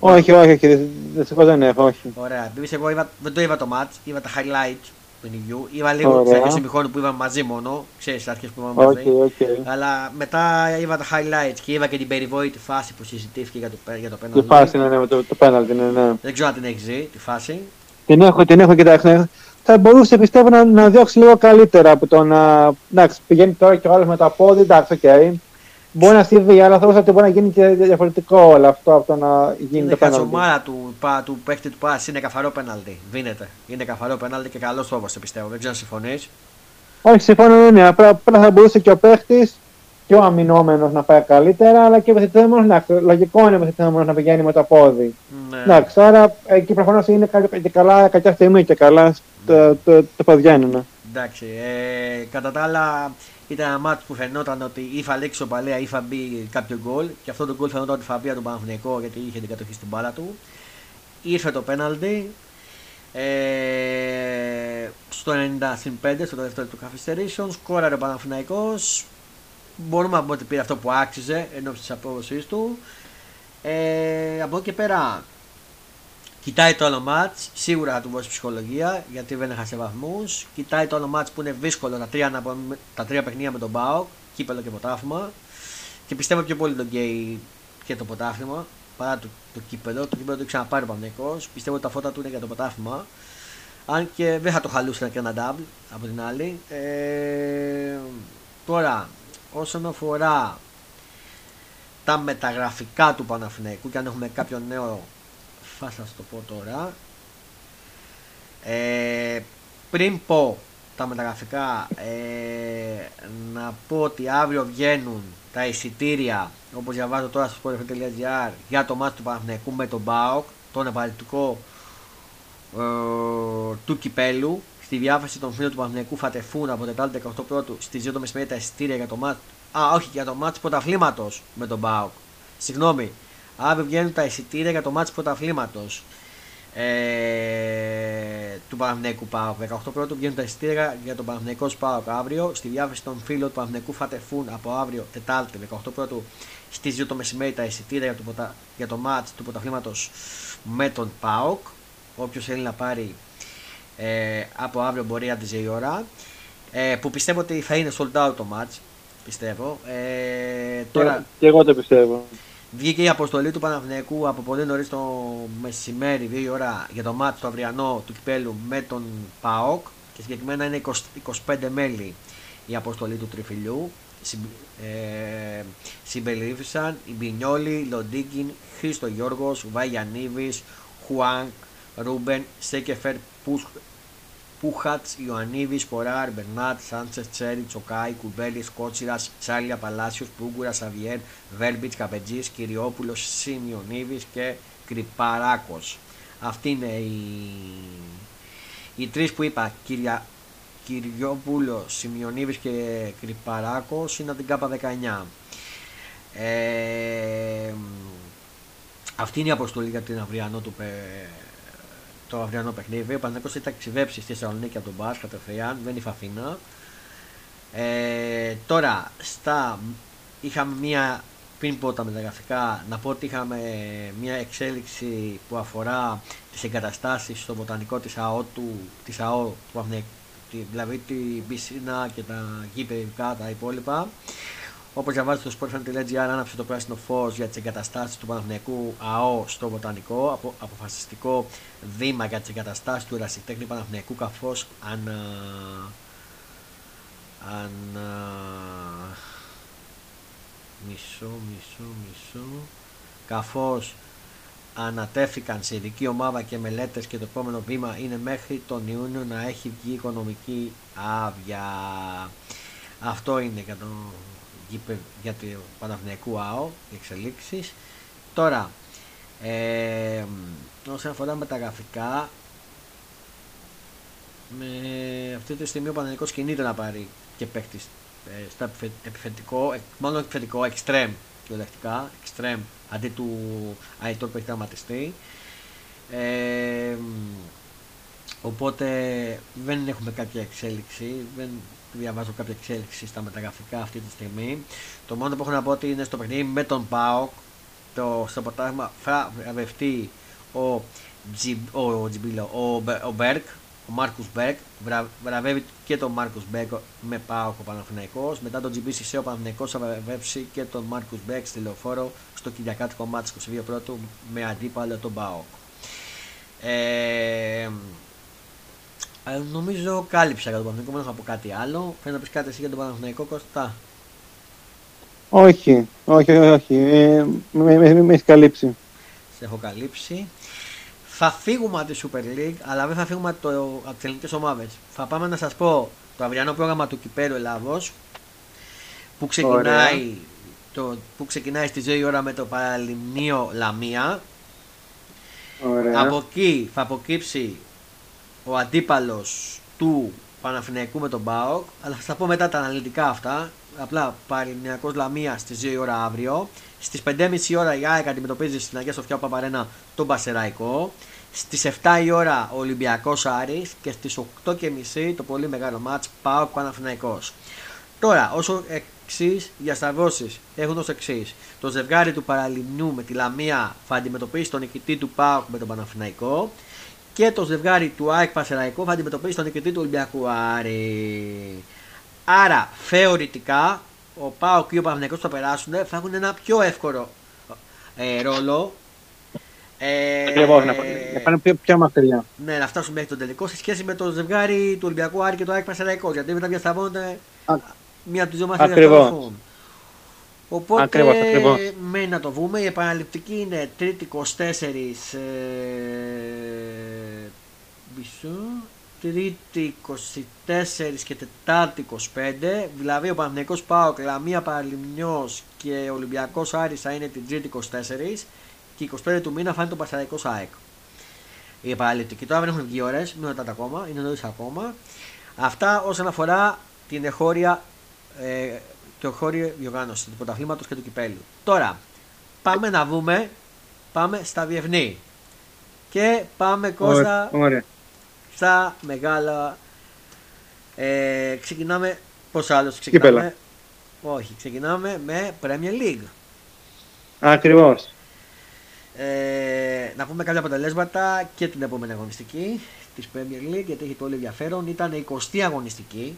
Όχι, όχι, όχι, δυστυχώς δεν έχω, όχι. Ωραία, επειδή εγώ είδα, δεν το είδα το μάτς, είδα τα highlights του παιχνιδιού, είδα λίγο τις αρχές του που είπαμε μαζί μόνο, ξέρεις αρχές που είπαμε μαζί, okay, okay. αλλά μετά είδα τα highlights και είδα και την περιβόητη φάση που συζητήθηκε για το, για το πέναλτι. Τη φάση, ναι, ναι, το, το πέναλτι, ναι, ναι. Δεν ξέρω αν την έχεις δει, τη φάση. Την έχω, την έχω κοιτάξει, θα μπορούσε πιστεύω να, να διώξει λίγο καλύτερα από το να. Εντάξει, πηγαίνει τώρα και ο άλλος με τα πόδια, εντάξει, OK. Okay. Μπορεί να στείλει, αλλά θα ότι μπορεί να γίνει και διαφορετικό όλο αυτό από το να γίνει είναι το πέναλτι. Είναι του, πα, του παίχτη του Πας, είναι καθαρό πέναλτι. Δίνεται. Είναι καθαρό πέναλτι και καλός τρόπος πιστεύω. Δεν ξέρω αν συμφωνείς. Όχι, συμφωνώ, ναι. Απλά θα μπορούσε και ο παίχτης και ο αμυνόμενος να πάει καλύτερα, αλλά και ο επιθετημένος. Λογικό είναι ο επιθετημένος να πηγαίνει με το πόδι. Ναι. Εντάξει, άρα εκεί προφανώς είναι και καλά κακιά στιγμή και καλά το, το, το παδιάνουν. Εντάξει. Ε, κατά τα άλλα, ήταν ένα μάτι που φαινόταν ότι ή θα λέξει ο Παλέα ή θα μπει κάποιο γκολ. Και αυτό το γκολ φαινόταν ότι θα μπει από τον Παναθηναϊκό γιατί είχε την κατοχή στην μπάλα του. Ήρθε το πέναλτι. Ε, στο 95, στο δεύτερο του καθυστερήσεων, σκόραρε ο Παναθηναϊκός. Μπορούμε να πούμε ότι πήρε αυτό που άξιζε ενώ της απόδοσής του. Ε, από εκεί και πέρα Κοιτάει το άλλο μάτς, σίγουρα θα του δώσει ψυχολογία γιατί δεν έχασε βαθμούς. Κοιτάει το άλλο μάτς που είναι δύσκολο τα τρία, τα τρία παιχνίδια με τον Μπάο, κύπελο και ποτάφημα. Και πιστεύω πιο πολύ τον γκέι και το ποτάφημα. παρά το, το κύπελο. Το κύπελο το ξαναπάρει ο Παναγενικό. Πιστεύω ότι τα φώτα του είναι για το πρωτάθλημα. Αν και δεν θα το χαλούσε και ένα double από την άλλη. Ε, τώρα, όσον αφορά τα μεταγραφικά του Παναθηναϊκού και αν έχουμε κάποιο νέο θα σας το πω τώρα ε, πριν πω τα μεταγραφικά ε, να πω ότι αύριο βγαίνουν τα εισιτήρια όπως διαβάζω τώρα στο sport.gr για το μάτι του Παναθηναϊκού με τον ΠΑΟΚ τον επαρρυκτικό ε, του κυπέλου στη διάθεση των φίλων του Παναθηναϊκού θα τεθούν από Τετάρτη 18 πρώτου στις 2 το μεσημέρι τα εισιτήρια για το μάτι Α, όχι, για το μάτι πρωταθλήματος με τον ΠΑΟΚ. Συγγνώμη. Αύριο βγαίνουν τα εισιτήρια για το μάτι πρωταθλήματος ε, του Παναθηναϊκού ΠΑΟΚ. 18 πρώτου βγαίνουν τα εισιτήρια για τον Παναθηναϊκό ΠΑΟΚ αύριο. Στη διάθεση των φίλων του Παναθηναϊκού θα τεθούν από αύριο Τετάρτη 18 πρώτου στις 2 το μεσημέρι τα εισιτήρια για το, ποτα... για το μάτς του πρωταθλήματος με τον ΠΑΟΚ. Όποιος θέλει να πάρει ε, από αύριο μπορεί να τη η ώρα. Ε, που πιστεύω ότι θα είναι sold out το match πιστεύω. Ε, τώρα, και εγώ το πιστεύω. Βγήκε η αποστολή του Παναθηναϊκού από πολύ νωρίς το μεσημέρι, 2 ώρα, για το μάτι του αυριανό του κυπέλου με τον ΠΑΟΚ και συγκεκριμένα είναι 20, 25 μέλη η αποστολή του τριφυλιού. Ε, συμπεριλήφθησαν η Μπινιόλη, Λοντίγκιν, Χρήστο Γιώργος, Βαγιανίβης, Χουάνκ, Ρούμπεν, Σέκεφερ, Πούχατς, Ιωαννίδης, Κοράρ, Μπερνάτ, Σάντσες, Τσέρι, Τσοκάη, Κουμπέλη, Κότσιρας, Τσάλια, Παλάσιος, Πούγκουρα, Σαβιέρ, Βέρμπιτς, Καπετζής, Κυριόπουλος, Σιμιονίδης και Κρυπαράκος. Αυτοί είναι οι, οι τρεις που είπα. Κυρια... Κυριόπουλο, Σιμιονίδης και Κρυπαράκος είναι από την ΚΑΠΑ 19. Ε, αυτή είναι η αποστολή για την αυριανό του το αυριανό παιχνίδι. Ο Παναγιώτο ήταν ταξιδέψει στη Θεσσαλονίκη από τον Μπα κατευθείαν, δεν είχε Αθήνα. Ε, τώρα, στα, είχαμε μία, πριν πω τα μεταγραφικά, να πω ότι είχαμε μία εξέλιξη που αφορά τις εγκαταστάσεις στο βοτανικό της ΑΟ του, της ΑΟ, του δηλαδή την πισίνα και τα γήπεδα τα υπόλοιπα. Όπως διαβάζετε στο sportfan.gr, άναψε το πράσινο φως για τις εγκαταστάσεις του Παναθηναϊκού ΑΟ στο Βοτανικό. Απο, αποφασιστικό βήμα για τις εγκαταστάσεις του Ερασιτέχνη Παναθηναϊκού, καθώς αν. αν μισό, μισό, μισό. Καθώς ανατέθηκαν σε ειδική ομάδα και μελέτες και το επόμενο βήμα είναι μέχρι τον Ιούνιο να έχει βγει οικονομική άδεια. Αυτό είναι για τον για το Παναθηναϊκού ΑΟ, οι εξελίξεις. Τώρα, ε, όσον αφορά με τα γραφικά, με αυτή τη στιγμή ο Παναθηναϊκός κινείται να πάρει και παίχτη ε, στα επιθετικό, ε, μόνο επιθετικό, extreme κυριολεκτικά, extreme αντί του Αϊτόρ που έχει τραυματιστεί. Ε, οπότε δεν έχουμε κάποια εξέλιξη, δεν διαβάζω κάποια εξέλιξη στα μεταγραφικά αυτή τη στιγμή. Το μόνο που έχω να πω ότι είναι στο παιχνίδι με τον Πάοκ. Το, στο ποτάσμα θα βραβευτεί ο, Τζι, ο, Τζιμπίλο, ο, ο Μπέρκ, ο Μάρκους Μπέρκ. Βρα, βραβεύει και τον Μάρκους Μπέρκ με ΠΑΟΚ ο Παναθηναϊκός. Μετά τον GBCC ο Παναθηναϊκός θα βραβεύσει και τον Μάρκους Μπέρκ στη λεωφόρο στο Κυριακάτικο ματς 22 πρώτου με αντίπαλο τον ΠΑΟΚ. Ε, ε, νομίζω κάλυψα για τον Παναθηναϊκό, δεν θα πω κάτι άλλο. Πρέπει να πεις κάτι εσύ για τον Παναθηναϊκό Κώστα; Όχι, όχι, όχι. Ε, με, με, με, έχεις καλύψει. Σε έχω καλύψει. Θα φύγουμε από τη Super League, αλλά δεν θα φύγουμε από, το, από τις ελληνικές ομάδες. Θα πάμε να σας πω το αυριανό πρόγραμμα του Κυπέρου Ελλάδος που ξεκινάει, το, που ξεκινάει στη ζωή ώρα με το Παραλιμνίο Λαμία. Ωραία. Από εκεί θα αποκύψει ο αντίπαλος του Παναθηναϊκού με τον Μπάοκ, αλλά θα πω μετά τα αναλυτικά αυτά. Απλά Παρηνιακό Λαμία στις 2 ώρα αύριο. Στις 5.30 ώρα η ΑΕΚ αντιμετωπίζει στην Αγία Σοφιά Παπαρένα τον Πασεραϊκό. Στις 7 η ώρα ο Ολυμπιακός Άρης και στις 8.30 το πολύ μεγάλο μάτς Πάοκ Παναθηναϊκός. Τώρα, όσο εξής διασταυρώσει έχουν ως εξής. Το ζευγάρι του Παραλιμνού με τη Λαμία θα αντιμετωπίσει τον νικητή του Πάοκ με τον Παναθηναϊκό και το ζευγάρι του ΑΕΚ Πασεραϊκό θα αντιμετωπίσει τον νικητή του Ολυμπιακού Άρη. Άρα θεωρητικά ο ΠΑΟΚ και ο Παναγενικό που θα περάσουν θα έχουν ένα πιο εύκολο ε, ρόλο Ε, Ακριβώς, να, πάνε πιο, πιο μακριά. Ναι, να φτάσουν μέχρι τον τελικό σε σχέση με το ζευγάρι του Ολυμπιακού Άρη και το ΑΕΚ Πασαραϊκό. Γιατί μετά διασταυρώνονται μία από τις δύο μαθήματα Ακριβώς. Οπότε ακριβώς, ακριβώς. μένει να το βούμε. Η επαναληπτική είναι τρίτη 24 ε, μισό, τρίτη 24 και τετάρτη 25. Δηλαδή ο Παναθηναϊκός Πάοκ, Λαμία Παραλιμνιός και ο Ολυμπιακός Άρης θα είναι την τρίτη 24 και 25 του μήνα θα είναι το Πασαραϊκός ΑΕΚ. Η επαναληπτική τώρα δεν έχουν βγει ώρες, μην ρωτάτε ακόμα, είναι νωρίς ακόμα. Αυτά όσον αφορά την εχώρια ε, και χώριο διοργάνωσης του πρωταθλήματος και του κυπέλου. Τώρα, πάμε να δούμε, πάμε στα διευνή. Και πάμε Κώστα Ωραία. στα μεγάλα. Ε, ξεκινάμε. Πώς άλλος ξεκινάμε; Κύπελα. Όχι, ξεκινάμε με Premier League. Ακριβώς. Ε, να πούμε κάποια αποτελέσματα και την επόμενη αγωνιστική της Premier League γιατί έχει πολύ ενδιαφέρον. Ήταν η 20η αγωνιστική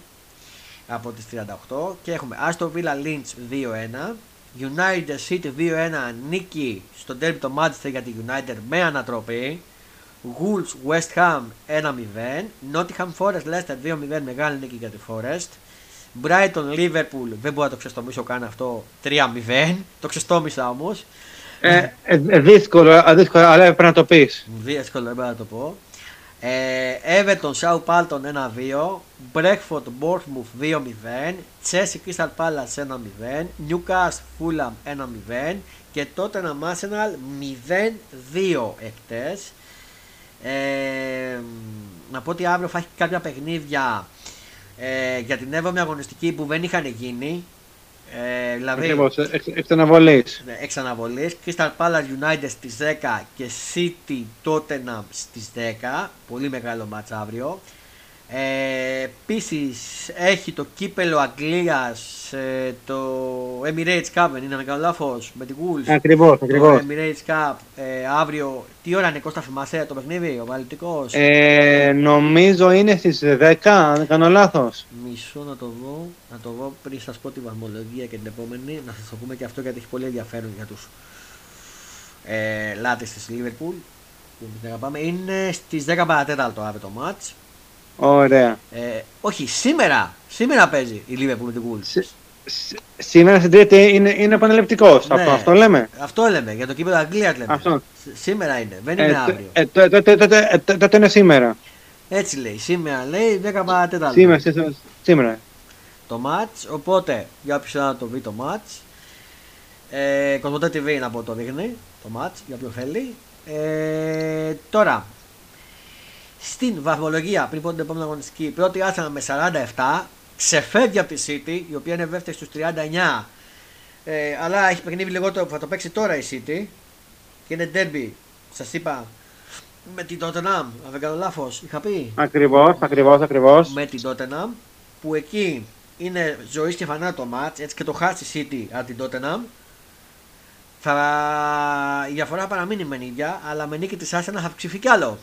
από τις 38 και έχουμε Aston Villa Lynch 2-1 United City 2-1 νίκη στο derby το Manchester για τη United με ανατροπή Wolves West Ham 1-0 Nottingham Forest Leicester 2-0 μεγάλη νίκη για τη Forest Brighton Liverpool δεν μπορώ να το ξεστομίσω καν αυτό 3-0 το ξεστόμισα όμως ε, ε, ε, δύσκολο, δύσκολο, αλλά πρέπει να το πεις. Δύσκολο, πρέπει να το πω. Ε, Everton Southampton 1-2, Brentford Bournemouth 2-0, Chelsea Crystal Palace 1-0, Newcastle Fulham 1-0 και τότε ένα Arsenal 0-2 εκτές. Ε, να πω ότι αύριο θα έχει κάποια παιχνίδια ε, για την 7η αγωνιστική που δεν είχαν γίνει ε, δηλαδή, Ακριβώς, εξ, εξ αναβολής. Ναι, εξ αναβολής. Crystal Palace United στις 10 και City Tottenham στις 10. Πολύ μεγάλο μάτς αύριο. Ε, Επίσης έχει το κύπελο Αγγλίας, ε, το Emirates Cup, δεν είναι κάνω λάθος, με την Wolves. Ακριβώς, ακριβώς. Το Emirates Cup ε, αύριο. Τι ώρα είναι, Κώστα, θυμάσαι το παιχνίδι, ο Βαλτικός; Ε, νομίζω είναι στις 10, αν δεν κάνω λάθος. Μισό να το δω, να το δω πριν σας πω τη βαθμολογία και την επόμενη. Να σας το πούμε και αυτό γιατί έχει πολύ ενδιαφέρον για τους ε, λάτες της Liverpool. Που την αγαπάμε. Είναι στις 10 παρατέταρτο αύριο το match. Ωραία. Ε, όχι, σήμερα. Σήμερα παίζει η Liverpool με την Wolves. Σήμερα στην Τρίτη είναι, είναι επαναληπτικό. Ναι. Αυτό, αυτό λέμε. Αυτό λέμε. Για το κύπελο Αγγλίας λέμε. Αυτό. Σήμερα είναι. Δεν είναι ε, αύριο. Ε, τότε, τότε, τότε είναι σήμερα. Έτσι λέει. Σήμερα λέει 10 παρατέταρτο. Σήμερα, σήμερα. Το match. Οπότε για όποιον να το δει το match. Ε, Κοσμοτέ TV να πω το δείχνει το match για όποιον θέλει. Ε, τώρα στην βαθμολογία πριν πω την επόμενη αγωνιστική. Πρώτη Arsenal με 47, ξεφεύγει από τη City, η οποία είναι δεύτερη στους 39. Ε, αλλά έχει παιχνίδι λιγότερο που θα το παίξει τώρα η City. Και είναι derby, σας είπα, με την Tottenham. Αν δεν κάνω λάθος, είχα πει. Ακριβώς, ακριβώς, ακριβώς. Με την Tottenham, που εκεί είναι ζωής και φανά το match, έτσι και το χάσει η City από την Tottenham. Θα... Η διαφορά παραμείνει με ίδια, αλλά με νίκη της Arsenal θα αυξηθεί κι άλλο.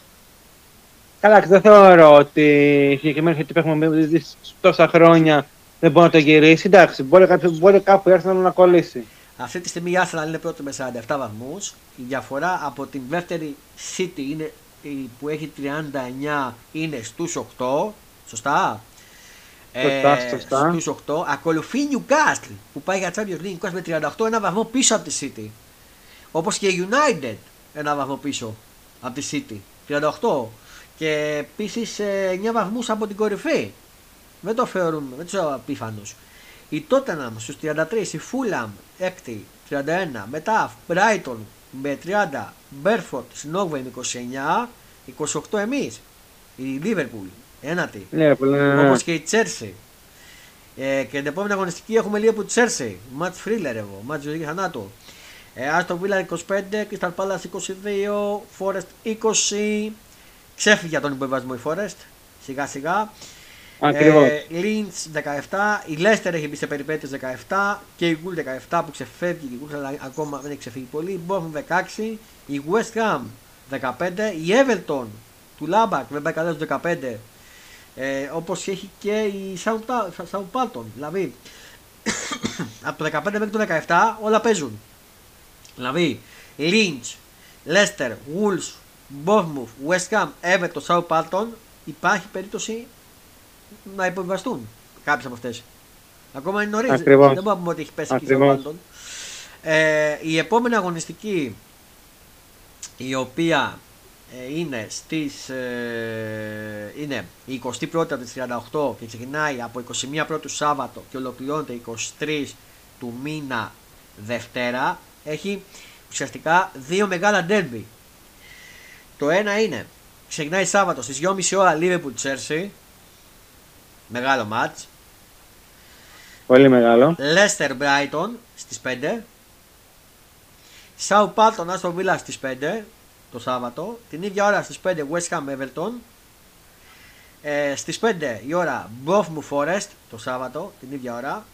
Καλά, δεν θεωρώ ότι η συγκεκριμένη γιατί έχουμε τόσα χρόνια δεν μπορεί να το γυρίσει. Εντάξει, μπορεί, κάποιο, μπορεί κάπου έρθει να κολλήσει. Αυτή τη στιγμή η Arsenal είναι πρώτη με 47 βαθμούς. Η διαφορά από την δεύτερη City είναι, που έχει 39 είναι στους 8. Σωστά; Σωστά, ε, σωστά. Στους 8. Ακολουθεί η Newcastle που πάει για Champions League με 38 ένα βαθμό πίσω από τη City. Όπως και η United ένα βαθμό πίσω από τη City. 38 και επίσης 9 βαθμούς από την κορυφή. Δεν το θεωρούμε, δεν του απίφανου. Η Tottenham στους 33, η Fulham 6 31, μετά Brighton με 30, Μπέρφορτ στην 8 με 29, 28 εμείς. Η Liverpool, ένατη. Ναι, Όπως και η Chelsea. Ε, και την επόμενη αγωνιστική έχουμε λίγο από τη Chelsea. Ματς Φρίλερ εγώ, ματς ζωή θανάτου. Ε, Aston Villa 25, Crystal Palace 22, Forest 20, Ξέφυγε τον υποβιβασμό η Forest σιγά σιγά. Ακριβώς. Ε, Lynch 17, η Leicester έχει μπει σε περιπέτειες 17 και η Gould 17 που ξεφεύγει η Gould αλλά ακόμα δεν έχει ξεφύγει πολύ. Η Bournemouth 16, η West Ham 15, η Everton του Λάμπακ δεν πάει καλά 15 ε, όπως έχει και η Southampton δηλαδή <coughs> από το 15 μέχρι το 17 όλα παίζουν δηλαδή Lynch Leicester, Wolves, Bournemouth, West Ham, Everton, Southampton υπάρχει περίπτωση να υποβιβαστούν κάποιες από αυτές. Ακόμα είναι νωρίς. Δεν μπορούμε να πούμε ότι έχει πέσει και η Southampton. Ε, η επόμενη αγωνιστική η οποία ε, είναι στις ε, είναι η 21η από τις 38 και ξεκινάει από 21 πρώτου Σάββατο και ολοκληρώνεται 23 του μήνα Δευτέρα έχει ουσιαστικά δύο μεγάλα ντέρμπι το ένα είναι ξεκινάει Σάββατο στις 2.30 ώρα Liverpool Chelsea μεγάλο μάτς Πολύ μεγάλο Leicester Brighton στις 5 Southampton Aston Villa στις 5 το Σάββατο. Την ίδια ώρα στις 5 West Ham Everton. Ε, στις 5 η ώρα Bournemouth Forest το Σάββατο την ίδια ώρα.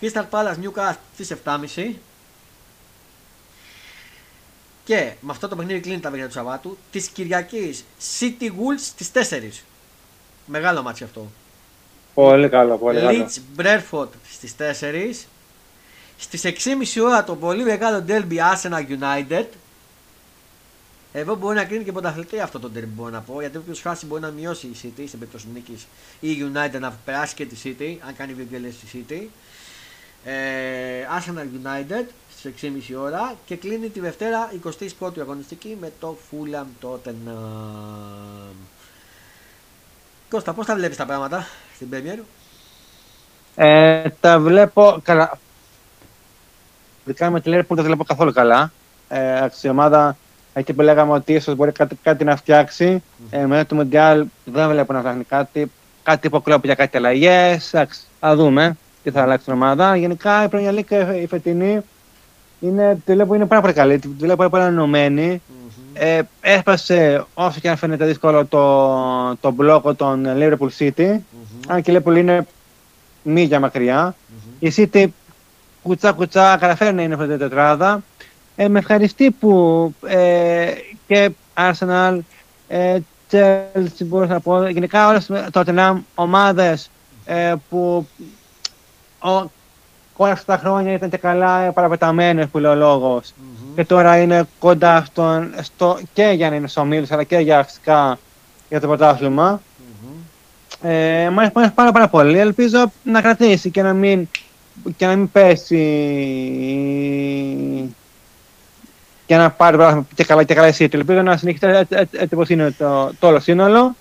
Crystal Palace Newcastle στις 7.30. Και με αυτό το παιχνίδι κλείνει τα παιχνίδια του Σαββάτου. Της Κυριακής City Wolves στις 4. Μεγάλο μάτσο αυτό. Πολύ καλό, πολύ καλό. Leeds Bradford στις 4. Στις 6.30 ώρα το πολύ μεγάλο Derby Arsenal United. Εδώ μπορεί να κρίνει και πρωταθλητή αυτό το derby μπορώ να πω. Γιατί όποιος χάσει μπορεί να μειώσει η City στην περίπτωση νίκης ή η United να περάσει και τη City, αν κάνει βιβλία στη City. Ε, Arsenal United στι 6.30 ώρα και κλείνει τη Δευτέρα 21η αγωνιστική με το Fulham Tottenham. Κώστα, πώς τα βλέπεις τα πράγματα στην Premier; Ε, τα βλέπω καλά. Ειδικά με τη Liverpool δεν τα βλέπω καθόλου καλά. Ε, η ομάδα εκεί που λέγαμε ότι ίσως μπορεί κάτι, κάτι να φτιάξει. Mm. Ε, μετά το Μοντιάλ δεν βλέπω να φτιάχνει κάτι. Κάτι υποκλόπει για κάτι αλλαγές. Θα δούμε τι θα αλλάξει την ομάδα. Γενικά η Premier League η φετινή είναι, τη βλέπω είναι πάρα πολύ καλή. Τη βλέπω πάρα πολύ ενωμένη. Mm-hmm. Ε, έσπασε όσο και αν φαίνεται δύσκολο το, το μπλόκο των Liverpool City. Mm-hmm. Αν και Liverpool είναι μίλια μακριά. Mm-hmm. Η City κουτσά κουτσά καταφέρει να είναι αυτή την τετράδα. Ε, με ευχαριστεί που ε, και Arsenal, ε, Chelsea μπορώ να πω, γενικά όλες τότε ομάδες ε, που ο, όλα αυτά τα χρόνια ήταν και καλά παραπεταμένες που λέει ο λογος mm-hmm. και τώρα είναι κοντά στον, στο, και για να είναι στο Μίλους αλλά και για φυσικά για το πρωτάθλημα. Mm-hmm. Ε, μου αρέσει πάρα, πάρα πολύ. Ελπίζω να κρατήσει και να μην, και να μην πέσει για να πάρει πράγμα και καλά και καλά εσύ. Ελπίζω να συνεχίσει έτσι όπως είναι το, το όλο σύνολο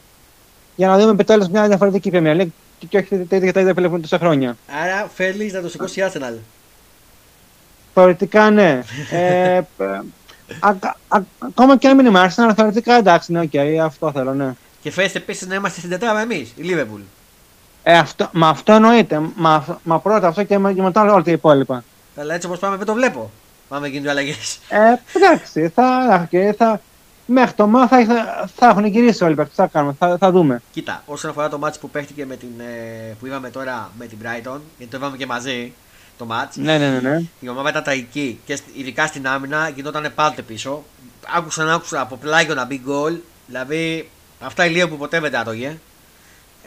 για να δούμε επιτέλους μια διαφορετική Premier League και όχι τα ίδια τα ίδια που τόσα χρόνια. Άρα θέλεις να το σηκώσει η Arsenal. Θεωρητικά ναι. <laughs> ε, α, α, ακόμα και αν μην είμαι Arsenal, θεωρητικά εντάξει, ναι, okay, αυτό θέλω, ναι. Και θέλει επίση να είμαστε στην τετράδα εμείς, η Liverpool. Ε, αυτό, μα αυτό εννοείται. Μα, μα πρώτα αυτό και, μετά όλα τα υπόλοιπα. Αλλά έτσι όπως πάμε δεν το βλέπω. Πάμε γίνονται αλλαγές. Ε, εντάξει, θα, και θα, μέχρι το μάθα θα, θα έχουν γυρίσει όλοι οι θα κάνουμε, θα, θα δούμε. Κοίτα, όσον αφορά το μάτς που παίχτηκε με την, ε, που είδαμε τώρα με την Brighton, γιατί το είδαμε και μαζί το μάτς. Ναι, ναι, ναι, ναι. Η ομάδα ήταν τραγική και ειδικά στην άμυνα γινόταν πάντοτε πίσω. Άκουσα να άκουσα από πλάγιο να μπει γκολ. Δηλαδή αυτά η που ποτέ δεν τα άτογε.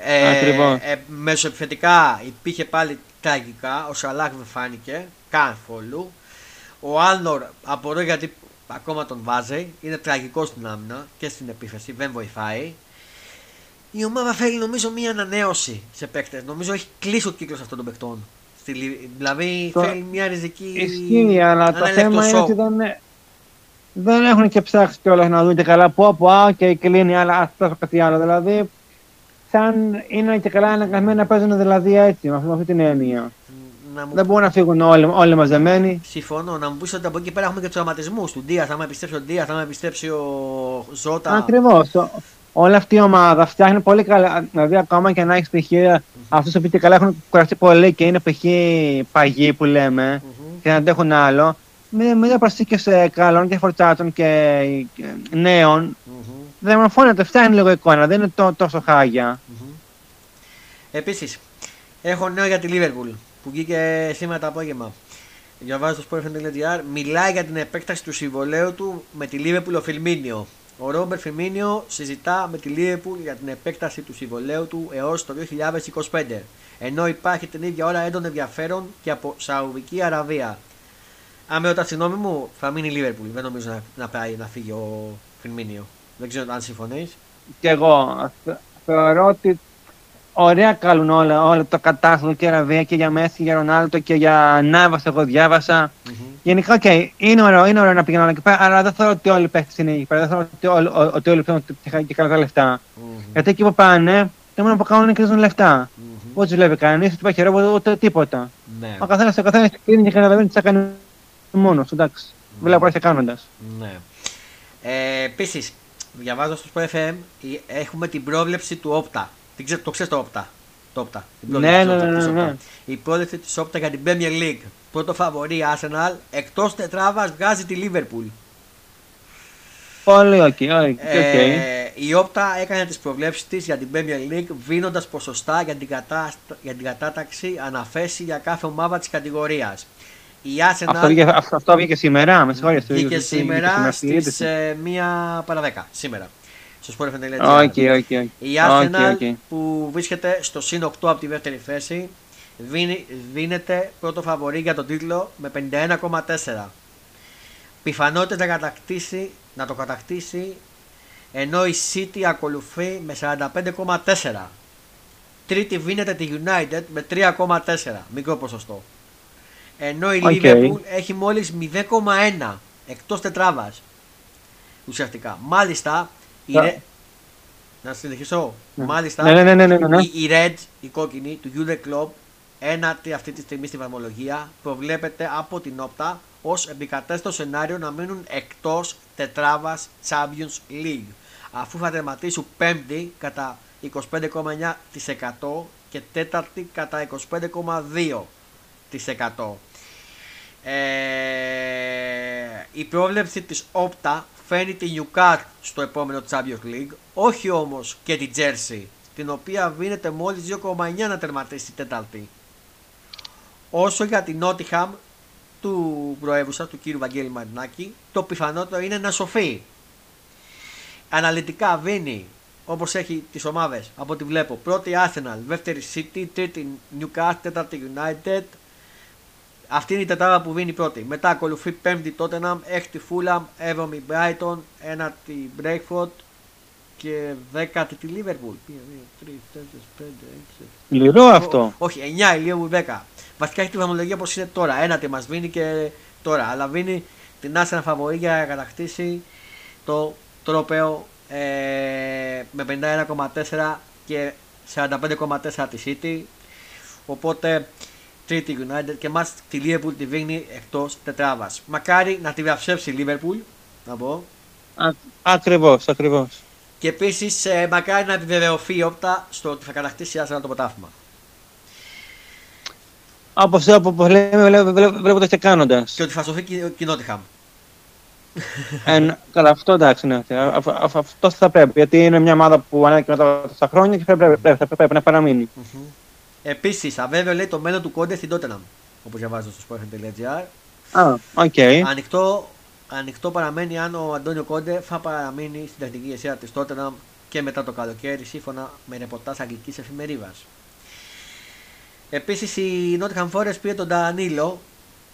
Ε, ε, μεσοεπιθετικά υπήρχε πάλι τραγικά. Ο Σαλάχ δεν φάνηκε καν φόλου. Ο Άλνορ απορώ γιατί ακόμα τον βάζει. Είναι τραγικό στην άμυνα και στην επίθεση. Δεν βοηθάει. Η ομάδα θέλει νομίζω μία ανανέωση σε παίκτες. Νομίζω έχει κλείσει ο κύκλος αυτών των παικτών. Δηλαδή το... θέλει μια ριζική. Ισχύει, αλλά το θέμα είναι ότι δεν, δεν έχουν και ψάξει κιόλας να δουν και καλά που από α και κλείνει, αλλά αυτό κάτι άλλο. Δηλαδή, σαν είναι και καλά αναγκασμένοι να παίζουν δηλαδή έτσι, με αυτή την έννοια να μου... Δεν μπορούν να φύγουν όλοι, όλοι μαζεμένοι. Συμφωνώ. Να μου πεις ότι από εκεί πέρα έχουμε και τους τραυματισμού του Ντία. Θα με επιστρέψει ο Ντία, θα με επιστρέψει ο Ζώτα. Ακριβώς. Όλη αυτή η ομάδα φτιάχνει πολύ καλά. Δηλαδή, ακόμα και να έχεις π.χ. Mm-hmm. αυτούς που καλά έχουν κουραστεί πολύ και είναι π.χ. παγιοί που λέμε mm-hmm. και να αντέχουν άλλο. Με μια προσθήκη σε καλών και φορτσάτων και νέων. Mm-hmm. Δεν μου φαίνεται, φτιάχνει λίγο εικόνα. Δεν είναι το, τόσο χάγια. Mm-hmm. Επίσης, έχω νέο για τη Λίβερπουλ που βγήκε σήμερα το απόγευμα. Διαβάζω στο sportfm.gr, μιλάει για την επέκταση του συμβολέου του με τη Liverpool ο Φιλμίνιο. Ο Ρόμπερ Φιρμίνιο συζητά με τη Liverpool για την επέκταση του συμβολέου του έως το 2025. Ενώ υπάρχει την ίδια ώρα έντονο ενδιαφέρον και από Σαουδική Αραβία. Αν με ρωτάς τη γνώμη μου, θα μείνει η Λίβερπουλ. Δεν νομίζω να, να, πάει, να φύγει ο Φιρμίνιο. Δεν ξέρω αν συμφωνείς. Και εγώ θεωρώ ότι ωραία καλούν όλα, όλα το κατάστατο και Ραβία και για Μέση και για Ρονάλτο και για Νάβας. Εγώ διάβασα. Mm-hmm. Γενικά, okay, είναι ωραίο, είναι ωραίο να πηγαίνουν εκεί πέρα, αλλά δεν θεωρώ ότι όλοι οι παίχτε είναι εκεί πέρα. Δεν θεωρώ ότι όλοι, ότι όλοι παίρνουν και καλά λεφτά. Mm-hmm. Γιατί εκεί που πάνε, το μόνο που κάνουν είναι κρίζουν λεφτά. Mm-hmm. Ούτε δουλεύει κανείς, ούτε υπάρχει ρεύμα, ούτε τίποτα. Ναι. Ο καθένας ο καθένας κλείνει και καταλαβαίνει τι θα κάνει μόνος. Εντάξει. Mm-hmm. Βλέποντας και κάνοντας. Ναι. Ε, Επίσης, διαβάζω στο Sport FM, έχουμε την πρόβλεψη του Opta. Το ξέρεις το Opta. Το Opta. Ναι, ναι, ναι, ναι, ναι. Η πρόβλεψη της Opta για την Premier League. Πρώτο φαβορί Arsenal. Εκτός τετράδας βγάζει τη Liverpool. Πολύ OK. Okay, okay. η Opta έκανε τις προβλέψεις της για την Premier League δίνοντας ποσοστά για την, κατά, για την κατάταξη αναφέση για κάθε ομάδα της κατηγορίας. Η Arsenal... Αυτό, βγήκε, αυτό βγήκε σήμερα, με συγχωρείτε. Βγήκε σήμερα στις ε, 1 παρα 10. Σήμερα. Στο sportfm.gr. Okay, okay, okay. Η Arsenal okay, okay. που βρίσκεται στο συν 8 από τη δεύτερη θέση δίνεται πρώτο φαβορή για τον τίτλο με 51,4. Πιθανότητες να, κατακτήσει, να το κατακτήσει ενώ η City ακολουθεί με 45,4. Τρίτη βίνεται τη United με 3,4. Μικρό ποσοστό. Ενώ η okay. Liverpool έχει μόλις 0,1 εκτός τετράβας. Ουσιαστικά. Μάλιστα, η Re... να συνεχίσω. Ναι. Μάλιστα, ναι, ναι, ναι, ναι, ναι. η, η Red, η κόκκινη του Jurgen Club ένατη αυτή τη στιγμή στη βαθμολογία προβλέπεται από την όπτα ως επικατέστατο σενάριο να μείνουν εκτός τετράβας Champions League αφού θα τερματίσουν πέμπτη κατά 25,9% και τέταρτη κατά 25,2%. Ε, η πρόβλεψη της Όπτα φαίνει τη Newcastle στο επόμενο Champions League, όχι όμως και τη Jersey, την οποία βίνεται μόλις 2,9 να τερματίσει τέταρτη. Όσο για την Νότιχαμ του προέβουσα, του κύριου Βαγγέλη Μαρινάκη, το πιθανότερο είναι να σοφεί. Αναλυτικά βίνει όπως έχει τις ομάδες από ό,τι βλέπω. Πρώτη Arsenal, δεύτερη City, τρίτη Newcastle, τέταρτη United. Αυτή είναι η τετάδα που βίνει πρώτη. Μετά ακολουθεί πέμπτη Tottenham, έκτη Fulham, έβδομη Brighton, ένατη Breakford και δέκατη τη Liverpool. 1, 2, 3, 4, 5, 6, 7. Λυρό αυτό. Όχι, 9 η Liverpool 10. Βασικά έχει τη βαθμολογία όπως είναι τώρα. Ένα τι μας βίνει και τώρα. Αλλά βίνει την Άσενα Φαβορή για να κατακτήσει το τρόπεο ε, με 51,4 και 45,4 τη City. Οπότε τρίτη United και μας τη Liverpool τη βίνει εκτός τετράβας. Μακάρι να τη διαψεύσει η Liverpool, να πω. Ακριβώς, ακριβώς. Και επίσης ε, μακάρι να επιβεβαιωθεί η όπτα στο ότι θα κατακτήσει η το ποτάφημα. Όπω όπως λέμε, βλέποντας και κάνοντας. Και ότι θα σωθεί κοινότυχα. ε, καλά, αυτό εντάξει, ναι. Αυτό θα πρέπει. Γιατί είναι μια ομάδα που ανέβηκε μετά από χρόνια και πρέπει, πρέπει, πρέπει, να παραμείνει. Mm-hmm. Επίσης, αβέβαιο λέει το μέλλον του Κόντε στην Tottenham. Όπως διαβάζω στο sportfm.gr. Α, οκ. Ανοιχτό, ανοιχτό παραμένει αν ο Αντώνιο Κόντε θα παραμείνει στην τεχνική ηγεσία της Tottenham και μετά το καλοκαίρι, σύμφωνα με ρεπορτάζ αγγλικής εφημερίδας. Επίσης η Nottingham Forest πήρε τον Ντανίλο,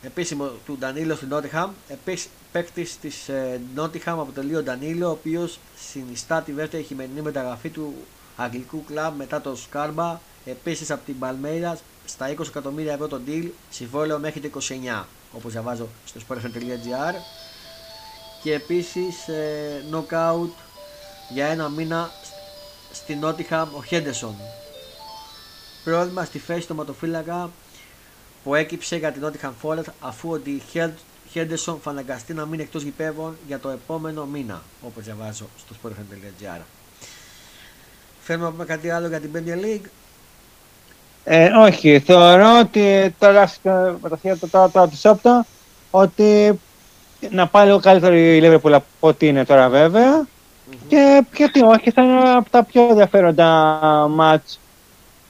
επίσημο του Ντανίλο στην Nottingham. Επίσης παίκτης της ε, Nottingham αποτελεί ο Ντανίλο, ο οποίος συνιστά τη δεύτερη χειμερινή μεταγραφή του αγγλικού κλαμπ μετά το Σκάρμπα. Επίσης από την Παλμέιρα στα 20 εκατομμύρια ευρώ το deal, συμβόλαιο μέχρι το 29, όπως διαβάζω στο sportfm.gr. Και επίσης ε, knockout για ένα μήνα στην Nottingham ο Χέντεσον πρόβλημα στη θέση του ματοφύλακα που έκυψε για την Nottingham Forest αφού ότι Χέντερσον θα αναγκαστεί να μείνει εκτός γηπέδων για το επόμενο μήνα όπως διαβάζω στο sportfm.gr Θέλουμε να πούμε κάτι άλλο για την Premier League; Ε, όχι, θεωρώ ότι τώρα με τα τώρα, τώρα της Όπτα ότι να πάει λίγο καλύτερος η Liverpool από ό,τι είναι τώρα βέβαια mm-hmm. και γιατί όχι θα είναι από τα πιο ενδιαφέροντα μάτς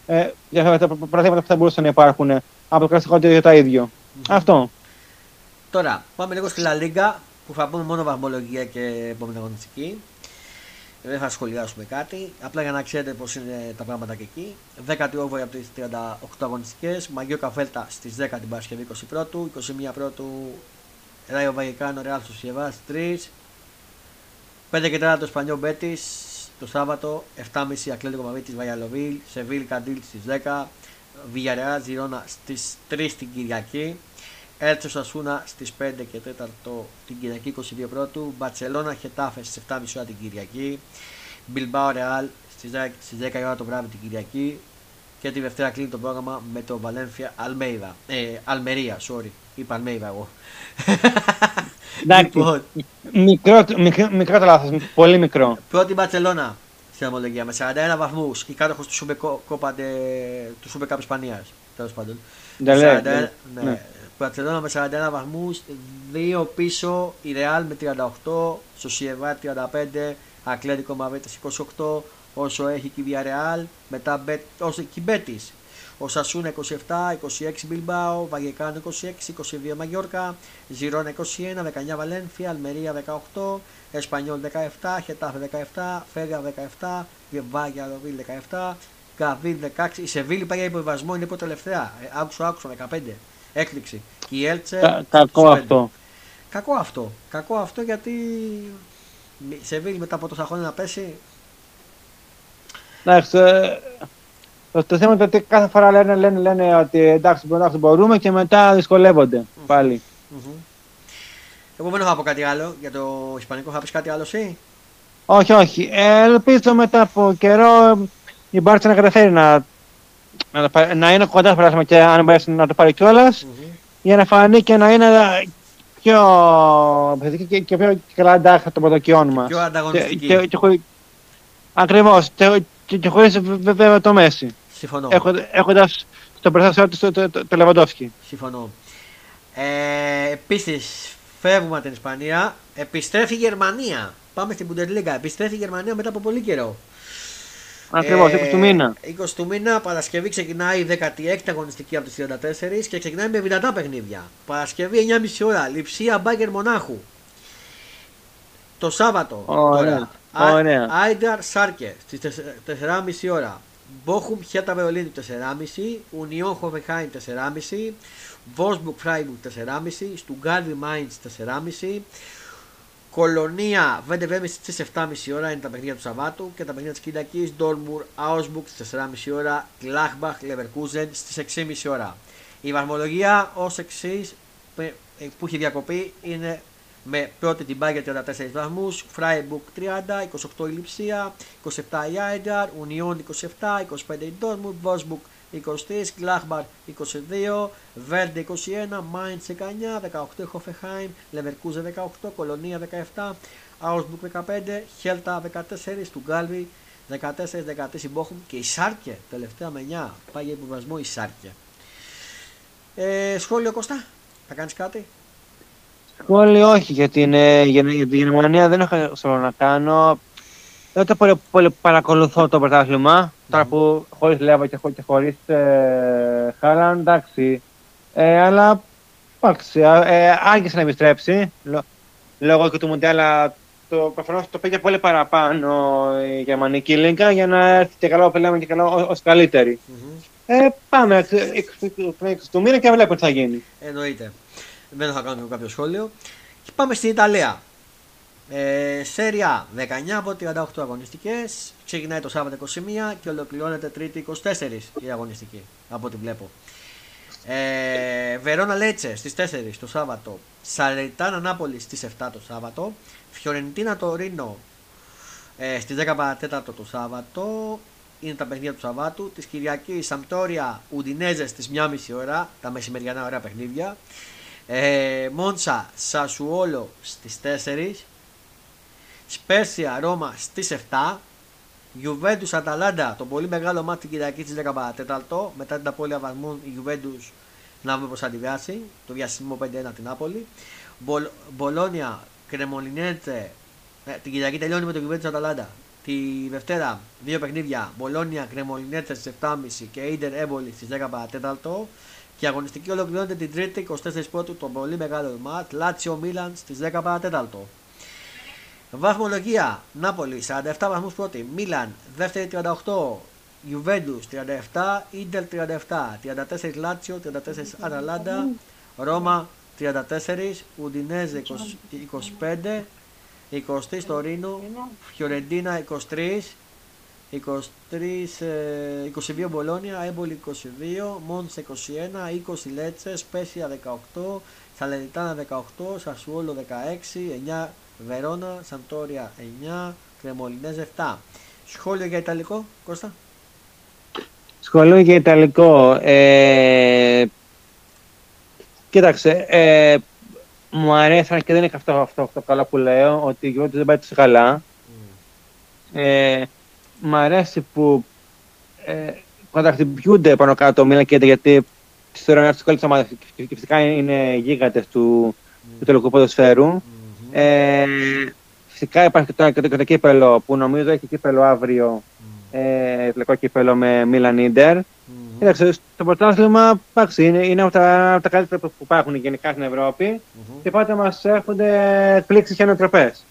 ε, για τα παραδείγματα που θα μπορούσαν να υπάρχουν από το κλασικό για τα ίδιο. Mm-hmm. Αυτό. Τώρα, πάμε λίγο στη La Liga που θα πούμε μόνο βαθμολογία και επόμενη αγωνιστική. Δεν θα σχολιάσουμε κάτι. Απλά για να ξέρετε πώς είναι τα πράγματα και εκεί. 18η από τις 38 αγωνιστικές. Μαγιό Καφέλτα στις 10 την Παρασκευή 21 21 Πρώτου. Ράιο Βαγεκάνο, Ρεάλ Σοσιεβά 3. 5 και 4 το Σπανιό Μπέτης το Σάββατο. 7.30 Ακλέτικο Μαβίτη Βαγιαλοβίλ. Σεβίλ Καντήλ στις 10. Βιγιαρεά Ζηρώνα στις 3 την Κυριακή. Έλτσος Σασούνα στις 5 και 4 την Κυριακή 22 πρώτου. Μπαρσελόνα Χετάφε στις 7.30 ώρα την Κυριακή. Μπιλμπάο Ρεάλ στις 10 ώρα το βράδυ την Κυριακή. Και τη Δευτέρα κλείνει το πρόγραμμα με το Βαλένθια Αλμέιδα. Ε, Αλμερία, sorry. Είπα Αλμέιδα εγώ. Εντάξει. Λοιπόν. μικρό, μικρό, μικρό το λάθος, πολύ μικρό. Πρώτη Μπαρσελόνα στη βαθμολογία με 41 βαθμούς. Η κάτοχος του Σούπερ Κόπα του Σούπερ Καπ Ισπανίας. Τέλος πάντων. Δεν λέει, 41, ναι. Ναι. Ναι. Μπαρσελόνα με 41 βαθμούς. Δύο πίσω η Ρεάλ με 38. Σοσιεδάδ 35. Ατλέτικο Μαδρίτης 28. Όσο έχει και η Villarreal. Μετά Μπε- όσο και η Μπέτης. Οσασούνα 27, 26 Μπιλμπάο, Βαγιεκάνο 26, 22 Μαγιόρκα, Ζιρόνα 21, 19 Βαλένθια, Αλμερία 18, Εσπανιόλ 17, Χετάφε 17, Φέγα 17, Βάγια Ροβίλ 17, Γκαβίλ 16. Η Σεβίλη πάει για υποβιβασμό, είναι υποτελευταία. Ε, άκουσα, άκουσα 15. Έκπληξη. Και η Έλτσε. Κα- κακό 25. αυτό. Κακό αυτό. Κακό αυτό γιατί η Σεβίλη μετά από τόσα χρόνια να πέσει. Εντάξει, ε, το, το θέμα είναι ότι κάθε φορά λένε, λένε, λένε ότι εντάξει, μπορούμε, εντάξει, μπορούμε και μετά δυσκολεύονται πάλι. Μμμ. Εγώ δεν έχω να πω κάτι άλλο για το Ισπανικό. Θα πεις κάτι άλλο εσύ; Όχι, όχι. Ε, ελπίζω μετά από καιρό η Μπάρτσα να καταφέρει να, να, το πάρει- να είναι κοντά στο πέρασμα και αν μπορέσει να το πάρει κιόλας για να φανεί και να είναι πιο επιθετική και, και πιο καλά εντάξει το πρωτοκιόν μας. Πιο ανταγωνιστική. Και, και, και, χωρί- Ακριβώς. Και, και, και χωρίς βε- βέβαια το Μέση. Συμφωνώ. Έχοντα- Έχοντας στο μπροστά του το, το, το, το Λεβαντόφσκι. Συμφωνώ. Ε, Επίσης, φεύγουμε από την Ισπανία. Επιστρέφει η Γερμανία. Πάμε στην Bundesliga. Επιστρέφει η Γερμανία μετά από πολύ καιρό. Ακριβώς, 20 του μήνα. 20 του μήνα, Παρασκευή ξεκινάει η 16η αγωνιστική από τις 34 και ξεκινάει με δυνατά παιχνίδια. Παρασκευή 9.30 ώρα, Λιψία Μπάγκερ Μονάχου. Το Σάββατο. Ωραία. τώρα, Ωραία. Άινταρ Σάρκε στις 4.30 ώρα. Μπόχουμ Χέρτα Βερολίνου 4.30. Ουνιόν Χοφενχάιμ 4.30. Βόλφσμπουργκ Φράιμπουργκ 4.30. Στουτγκάρδη Μάιντς 4.30. Κολονία Βέρντερ Βρέμης στις 7.30 ώρα είναι τα παιχνίδια του Σαββάτου και τα παιχνίδια της Κυριακής. Ντόρτμουντ Άουσμπουργκ στις 4.30 ώρα. Γκλάντμπαχ Λεβερκούζεν στις 6.30 ώρα. Η βαθμολογία ως εξής που έχει διακοπεί είναι με πρώτη την Μπάγερν 34 βαθμούς, Φράιμπουργκ 30, 28 η Λιψία, 27 η Άινταρ, Ουνιόν 27, 25 η Ντόρμουντ, Βόσμπουργκ 23, Γκλάχμπαρ 22, Βέρντε 21, Μάιντς 19, 18 η Χοφεχάιμ, Λεβερκούζε 18, Κολονία 17, Άουσμπουργκ 15, Χέλτα 14, Στουγκάλβι 14, 13 η Μπόχουμ και η Σάρκε τελευταία με 9 πάει για υποβασμό η Σάρκε. Ε, σχόλιο Κώστα, θα κάνεις κάτι; Σχόλιο όχι για την, ε, για, για την Γερμανία δεν έχω σχόλιο να κάνω. Δεν το πολύ, πολύ παρακολουθώ το πρωτάθλημα. Τώρα που χωρίς Λέβα και, χω- και χωρίς ε, Χάλαν, εντάξει. Ε, αλλά εντάξει, ε, άργησε να επιστρέψει. Λο- λόγω και του Μουντιάλ, αλλά το, προφανώς το πήγε πολύ παραπάνω η γερμανική λίγα για να έρθει και καλό που λέμε και καλό ω- ως καλύτερη. Ε, πάμε 20 του μήνα και βλέπουμε τι θα γίνει. Εννοείται. Δεν θα κάνω κάποιο σχόλιο. Και πάμε στην Ιταλία. Ε, Σέρια 19 από 38 αγωνιστικές Ξεκινάει το Σάββατο 21 και ολοκληρώνεται Τρίτη 24 η αγωνιστική. Από ό,τι βλέπω. Ε, Βερόνα Λέτσε στις 4 το Σάββατο. Σαλεριτάνα Νάπολη στις 7 το Σάββατο. Φιωρεντίνα Τωρίνο ε, στις 10 παρατέταρτο το Σάββατο. Είναι τα παιχνίδια του Σαββάτου. Της Κυριακής Σαμπντόρια Ουντινέζε στις 1.30 ώρα. Τα μεσημεριανά ωραία παιχνίδια. Ε, Μόντσα Σασουόλο στις 4. Σπέτσια Ρώμα στις 7. Γιουβέντους Αταλάντα, το πολύ μεγάλο ματς της Κυριακής στις 10 παρά τέταρτο. Μετά την απώλεια βαθμών η Γιουβέντους να δούμε πώς θα αντιδράσει. Τον διασυρμό 5-1 την Νάπολη. Μπολ, Μπολόνια Κρεμονέζε. Ε, την Κυριακή τελειώνει με το Γιουβέντους Αταλάντα. Τη Δευτέρα δύο παιχνίδια. Μπολόνια Κρεμολινέτσε στις 7.30 και Ιντερ Έμπολη στις 10 παρατέταρτο. Και η αγωνιστική ολοκληρώνεται την Τρίτη 24 Πρώτου το πολύ μεγάλο μάτ Λάτσιο Μίλαν στις 10 παρατέταρτο. Βαθμολογία Νάπολη 47 βαθμούς πρώτη, Μίλαν δεύτερη 38, Ιουβέντους 37, Ίντερ 37, 34 Λάτσιο, 34 Αταλάντα, Ρώμα 34, Ουντινέζε 25, 20 στο Ρήνο, Φιωρεντίνα 23, 23, 22 Μπολόνια, Έμπολη 22, Μόντς 21, 20 Λέτσε, Σπέσια 18, Σαλενιτάνα 18, Σασουόλο 16, 9 Βερόνα, Σαντόρια 9, Κρεμολινέζ 7. Σχόλιο για Ιταλικό, Κώστα; Σχόλιο για Ιταλικό. Ε, κοίταξε, ε, μου αρέσει, και δεν είναι αυτό, αυτό, αυτό καλά που λέω, ότι η Γιώργος δεν πάει τόσο καλά. Mm. Ε, μου αρέσει που ε, χτυπιούνται πάνω κάτω Μίλαν και γιατί τις θεωρώ ένας από τις καλύτερες ομάδες και φυσικά είναι γίγαντες του, mm. του τελικού ποδοσφαίρου. Mm-hmm. Ε, φυσικά υπάρχει και το, και το κύπελο που νομίζω έχει κύπελο αύριο, mm. ε, τελικό κύπελο με Μίλαν Ίντερ. Mm-hmm. Κοίταξε, το πρωτάθλημα είναι, είναι από, τα, από τα καλύτερα που υπάρχουν γενικά στην Ευρώπη mm-hmm. και πάντα μας έρχονται εκπλήξεις και ανατροπές.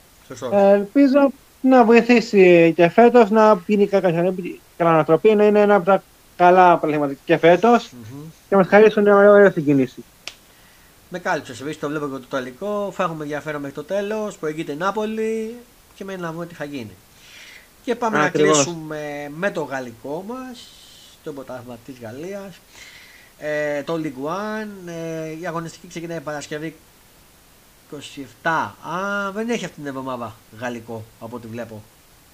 Ε, ελπίζω να βοηθήσει και φέτος να γίνει κάποια ανατροπή, να είναι ένα από τα καλά πράγματα και φέτος mm-hmm. και μας χαρίσουν μια ωραία συγκίνηση. Με κάλυψες, εμείς το βλέπω και το Ιταλικό. Θα έχουμε ενδιαφέρον μέχρι το τέλος. Προηγείται η Νάπολη και μένει να δούμε τι θα γίνει. Και πάμε να κλείσουμε με το γαλλικό μας, το πρωτάθλημα της Γαλλίας. Ε, το League One. Ε, η αγωνιστική ξεκινάει Παρασκευή 27. Α, δεν έχει αυτή την εβδομάδα γαλλικό από ό,τι βλέπω.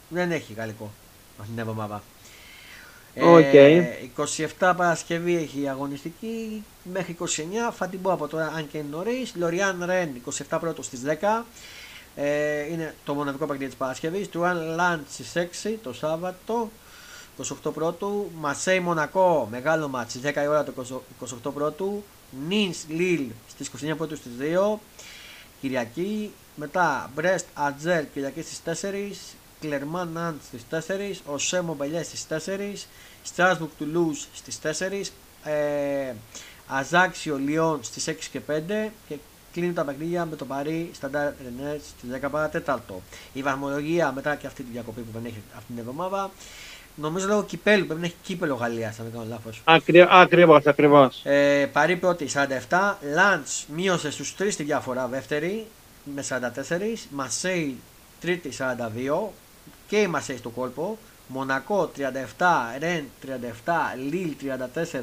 Δεν έχει γαλλικό αυτή την εβδομάδα. Okay. 27 Παρασκευή έχει η αγωνιστική μέχρι 29 θα την πω από τώρα αν και είναι νωρίς. Λοριάν Ρεν 27 πρώτος στις 10 ε, είναι το μοναδικό παιχνίδι της Παρασκευής. Τουάν Λαντ στις 6 το Σάββατο 28 πρώτου. Μαρσέιγ Μονακό μεγάλο ματς στις 10 η ώρα το 28 πρώτου. Νις Λιλ στις 29 πρώτου στις 2 Κυριακή. Μετά Μπρέστ Ανζέ Κυριακή στις 4 Κλερμόν Ναντ στις 4, Οσέρ Μονπελιέ στις 4, Στρασμπούργκ Τουλούζ στις 4, ε, Αζαξιό Λιόν στις 6 και 5 και κλείνουν τα παιχνίδια με το Παρί Σταντ Ρεμς στις 10 παρά τέταρτο. Η βαθμολογία μετά και αυτή τη διακοπή που δεν έχει αυτή την εβδομάδα Νομίζω λόγω κυπέλου, πρέπει να έχει κύπελο Γαλλίας, αν δεν κάνω λάθος. Ακριβώς, ακριβώς. Ε, παρή πρώτη 47, Λαντ μείωσε στους 3 τη διαφορά δεύτερη με 44, Μασέι τρίτη 42, και η Μασέη στο κόλπο. Μονακό 37, Ρεν 37, Λίλ 34, ε,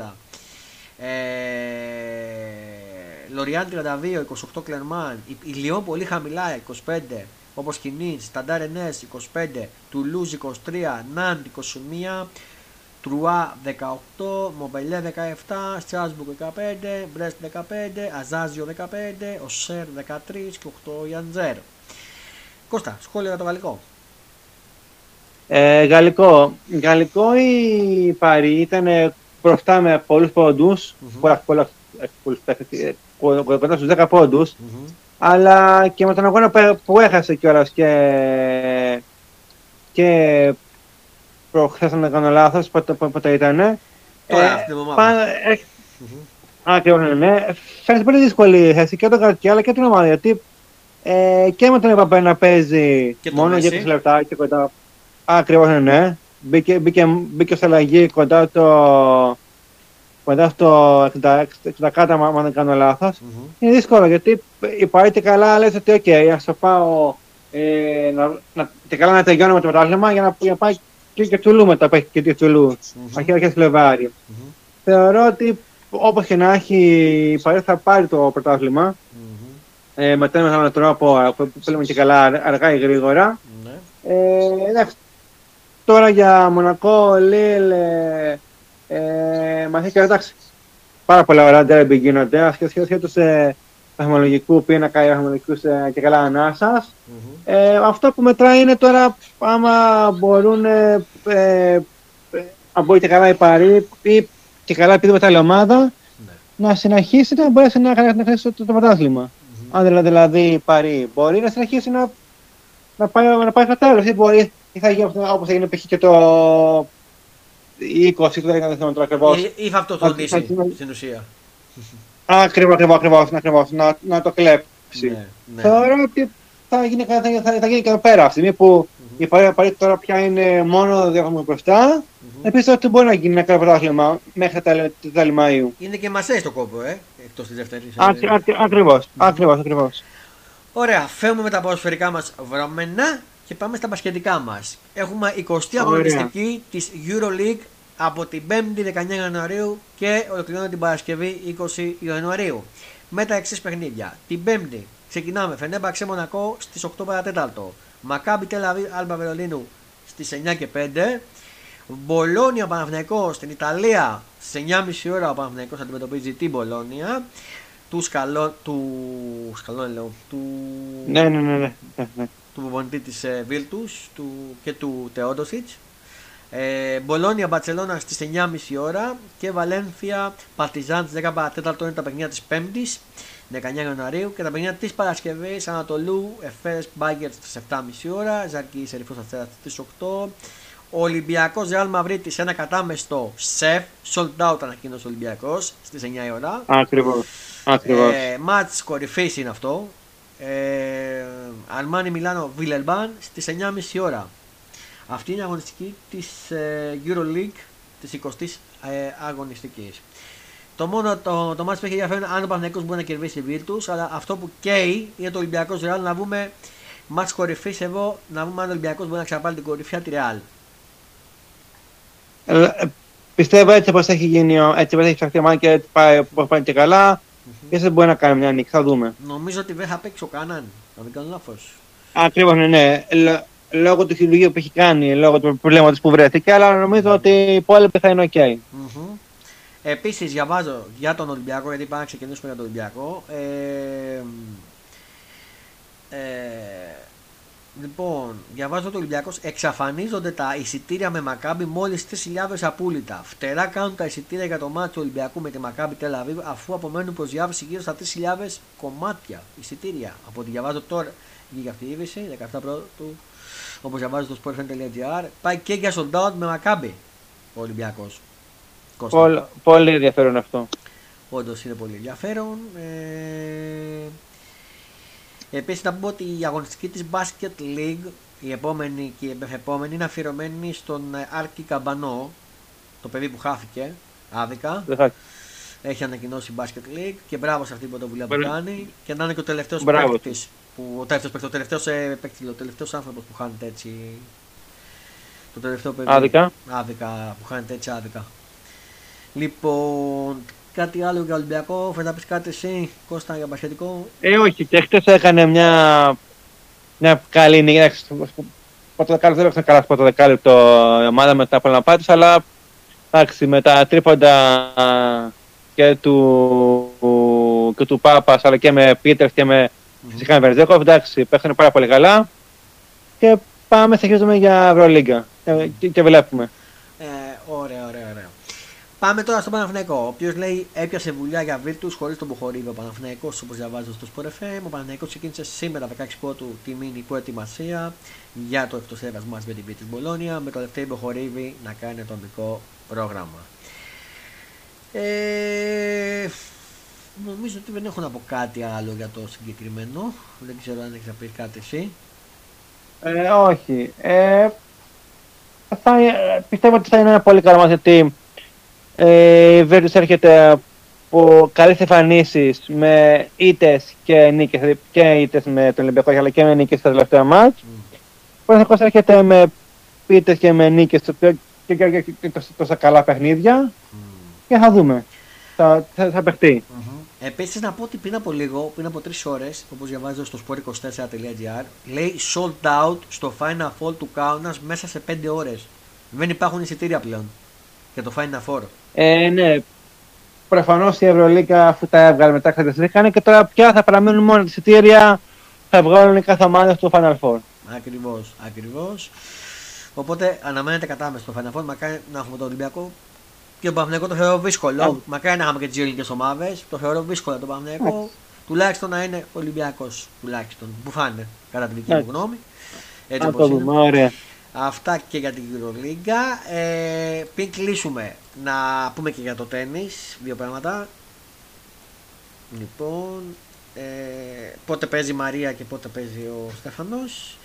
Λοριάν 32, 28 Κλερμάν, η Λιόν πολύ χαμηλά 25, όπως και η Σταντάρ 25, Τουλούζ 23, Νάντ 21, Τρουά 18, Μομπελέ 17, Στράσμπουργκ 15, Μπρέστ 15, Αζάζιο 15, Οσέρ 13 και 8 Ιαντζέρ. Κώστα, σχόλιο για το γαλλικό. Ε, γαλλικό. Γαλλικό η Παρή ήταν μπροστά με πολλούς πόντους, mm-hmm. κοντά στους 10 πόντους, mm-hmm. αλλά και με τον αγώνα που έχασε κιόλας και, και προχθές να κάνω λάθος, πότε ήταν. Τώρα, αυτή την εβδομάδα. Ακριβώς, ναι, ναι. Φαίνεται πολύ δύσκολη θέση και τον Καρτιά αλλά και την ομάδα, γιατί ε, και με τον Εμπαπέ να παίζει μόνο για 20 λεπτά και κοντά Ακριβώς ναι, ναι. Μπήκε, μπήκε, μπήκε σε αλλαγή κοντά το. Κοντά στο 60, 60 κάτω, αν δεν κάνω λάθο. Mm-hmm. Είναι δύσκολο γιατί υπάρχει καλά, λε ότι, OK, α το πάω. Ε, να, να, και καλά να τελειώνω με το πρωτάθλημα για να, για να πάει και, και Τουλού μετά που έχει και τη Τουλού. Mm-hmm. Αρχή αρχέ Φλεβάρι. Mm-hmm. Θεωρώ ότι όπω και να έχει η Παρή θα πάρει το πρωτάθλημα. Mm-hmm. Ε, με έναν τρόπο που θέλουμε και καλά αργά ή γρήγορα. Mm-hmm. Ε, εντάξει, Τώρα για Μονακό, Λίλ, ε, ε, μαθήκε εντάξει. Πάρα πολλά ωραία ντέρμπι γίνονται, ασχέτως σε βαθμολογικού πίνακα ή βαθμολογικούς ε, και καλά ανάσας. Mm-hmm. Ε, αυτό που μετράει είναι τώρα άμα μπορούν, ε, ε, αν μπορεί και καλά η Παρή ή και καλά επειδή μετά η ομάδα, mm-hmm. να συνεχίσει να μπορέσει να κάνει το, το, το πρωτάθλημα. Mm-hmm. Αν δηλαδή, δηλαδή η Παρή μπορεί να συνεχίσει να, να πάει, να πάει στο τέλος ή μπορεί ή θα γίνει όπως έγινε π.χ. και το 20 του δεν θυμάμαι τώρα ακριβώς. Ή θα αυτοθοντήσει στην ουσία. Ακριβώς, ακριβώς, ακριβώς. Να, να το κλέψει. Ναι, ναι. Θεωρώ ότι θα γίνει, θα, θα, θα γίνει και εδώ πέρα. Αυτή τη που mm-hmm. η παρέα τώρα πια είναι μόνο δύο χρόνια μπροστά, mm-hmm. επίσης ότι μπορεί να γίνει ένα καλό πρωτάθλημα μέχρι τα τέλη Μαΐου. Είναι και μασέ στο κόπο, ε. εκτός της δεύτερης. Ακριβώς, ακριβώς, ακριβώς. Ωραία, φεύγουμε με τα ποδοσφαιρικά μας βρωμένα και πάμε στα μπασκετικά μας. Έχουμε 20η αγωνιστική της EuroLeague από την 5η 19 Ιανουαρίου και ολοκληρώνεται την Παρασκευή 20 Ιανουαρίου. Με τα εξής παιχνίδια. Την 5η ξεκινάμε Φενέμπαξε Μονακό στις 8 παρατέταρτο. Μακάμπι Τελαβή Άλμπα Βερολίνου στις 9 και 5. Μπολόνια Παναθηναϊκός στην Ιταλία στι 9.30 ώρα ο Παναθηναϊκός αντιμετωπίζει την Μπολόνια του Σκαλό, του Σκαλό λέω, του... Ναι, ναι, ναι, ναι, ναι. Του προπονητή της ε, Βίλτους του, και του Τεόντοσιτς. Ε, Μπολόνια Μπαρσελόνα στις 9.30 ώρα και Βαλένθια Παρτιζάν στις 14 είναι τα παιχνίδια της 5ης 19 Ιανουαρίου και τα παιχνίδια της Παρασκευής Ανατολού Εφές Μπάγκερ στις 7.30 ώρα Ζαρκή Σεριφούς Αστέρα στις 8 Ολυμπιακός Ρεάλ Μαυρίτη σε ένα κατάμεστο σεφ sold out ανακοίνωσε ο Ολυμπιακός στις 9 η ώρα Ακριβώς Ακριβώς. Ε, μάτς κορυφής είναι αυτό. Ε, Αρμάνι Μιλάνο Βιλελμπάν στις 9.30 ώρα. Αυτή είναι η αγωνιστική της ε, EuroLeague της 20ης ε, αγωνιστικής. Το μόνο το, το μάτς που έχει ενδιαφέρον αν ο Παναγικός μπορεί να κερδίσει τη Virtus, αλλά αυτό που καίει είναι το Ολυμπιακός Ρεάλ να βούμε ματς κορυφής εδώ, να δούμε αν ο Ολυμπιακός μπορεί να ξαναπάρει την κορυφή από τη Ρεάλ. Ε, πιστεύω έτσι όπως έχει γίνει, έτσι όπως έχει φτιαχτεί και έτσι πάει, πάει και καλά, και δεν μπορεί να κάνει μια νίκη, θα δούμε. Νομίζω ότι δεν θα παίξει ο Κάνααν, να μην κάνω λάθος. Ακριβώς, ναι, ναι. Λόγω του χειρουργείου που έχει κάνει, λόγω του προβλήματος που βρέθηκε, αλλά νομίζω ότι οι υπόλοιποι θα είναι OK. Okay. Mm-hmm. Επίσης, διαβάζω για τον Ολυμπιακό, γιατί πάμε να ξεκινήσουμε για τον Ολυμπιακό. Ε, ε, Λοιπόν, διαβάζω το Ολυμπιακός. Εξαφανίζονται τα εισιτήρια με Μακάμπι μόλις 3.000 απόλυτα. Φτερά κάνουν τα εισιτήρια για το μάτι του Ολυμπιακού με τη Μακάμπι Τελαβίβ αφού απομένουν προς διάβαση γύρω στα 3.000 κομμάτια εισιτήρια. Από ό,τι διαβάζω τώρα για αυτή η είδηση, 17 πρώτου, όπως διαβάζω στο sportfan.gr, πάει και για sold out με Μακάμπι ο Ολυμπιακός. Πολύ, πολύ ενδιαφέρον αυτό. Όντως είναι πολύ ενδιαφέρον. Ε, Επίσης, να πούμε ότι η αγωνιστική της Basket League, η επόμενη και η επόμενη, είναι αφιερωμένη στον ε, Άρκη Καμπανό, το παιδί που χάθηκε άδικα. Έχει ανακοινώσει η Basket League και μπράβο σε αυτή την πρωτοβουλία που κάνει. Και να είναι και ο τελευταίος παίκτης. Ο τελευταίος ο τελευταίος ε, ο τελευταίος άνθρωπος που χάνεται έτσι. Το τελευταίο παιδί. Άδικα. Άδικα, που χάνεται έτσι άδικα. Λοιπόν, Κάτι άλλο για Ολυμπιακό, φέρνει να πεις κάτι εσύ, Κώστα, για μπασχετικό. Ε, όχι, και χτες έκανε μια, μια καλή νίκη. Πρώτο δεκάλεπτο δεν έπαιξε καλά στο πρώτο δεκάλεπτο η ομάδα μετά από ένα πάτης, αλλά εντάξει, με τα τρίποντα και του, και του Πάπας, αλλά και με Πίτερ και με mm-hmm. Σιχάν Βερζέκοφ, εντάξει, παίχνουν πάρα πολύ καλά. Και πάμε, συνεχίζουμε για Ευρωλίγκα και, και, και βλέπουμε. Ε, ωραία, ωραία, ωραία. Πάμε τώρα στον Παναθηναϊκό, ο οποίος λέει έπιασε βουλιά για Βίρτου χωρίς τον Μποχορίδη. Ο Παναθηναϊκός, όπως διαβάζω στο Sport FM, ο Παναθηναϊκός ξεκίνησε σήμερα 16 πρώτου τη μήνυ προετοιμασία για το εκτό έδρα μα με την Πίτη Μπολόνια, με το Λευτέρη Μποχορίδη να κάνει ατομικό πρόγραμμα. Ε, νομίζω ότι δεν έχω να πω κάτι άλλο για το συγκεκριμένο. Δεν ξέρω αν έχεις να πεις κάτι εσύ. Ε, όχι. Ε, θα, πιστεύω ότι θα είναι ένα πολύ καλό μαθητή ε, η Virtus έρχεται από καλέ εμφανίσει με ήττες και νίκες, δηλαδή και ήττες με τον Ολυμπιακό αλλά και με νίκες στα τελευταία μάτς. Mm. Ο έρχεται με ήττες και με νίκες και, και, και, και, τόσα καλά παιχνίδια. Mm. Και θα δούμε. Θα, θα, θα παιχτεί. Mm-hmm. Επίσης, να πω ότι πριν από λίγο, πριν από τρεις ώρες, όπως διαβάζω στο sport24.gr, λέει sold out στο Final Four του Kaunas μέσα σε 5 ώρες. Δεν υπάρχουν εισιτήρια πλέον για το Final Four. Ε, ναι. Προφανώς η Ευρωλίκα αφού τα έβγαλε μετά είχαν και τώρα πια θα παραμείνουν μόνο εισιτήρια. Θα βγάλουν κάθε ομάδα στο Final Four. Ακριβώς, ακριβώς. Οπότε αναμένεται κατάμεση στο Final Four. Μακάρι να έχουμε το Ολυμπιακό. Και το Παναγενικό το θεωρώ δύσκολο. Yeah. Μακάρι να έχουμε και τις ελληνικέ ομάδες. Το θεωρώ δύσκολο το Παναγενικό. Yeah. Τουλάχιστον να είναι Ολυμπιακός. Τουλάχιστον. Που φάνε, κατά τη δική μου γνώμη. Έτσι όπως είναι. Αυτά και για την Euroliga. Ε, πριν κλείσουμε, να πούμε και για το τέννις, δύο πράγματα. Λοιπόν, ε, πότε παίζει η Μαρία και πότε παίζει ο Στέφανος.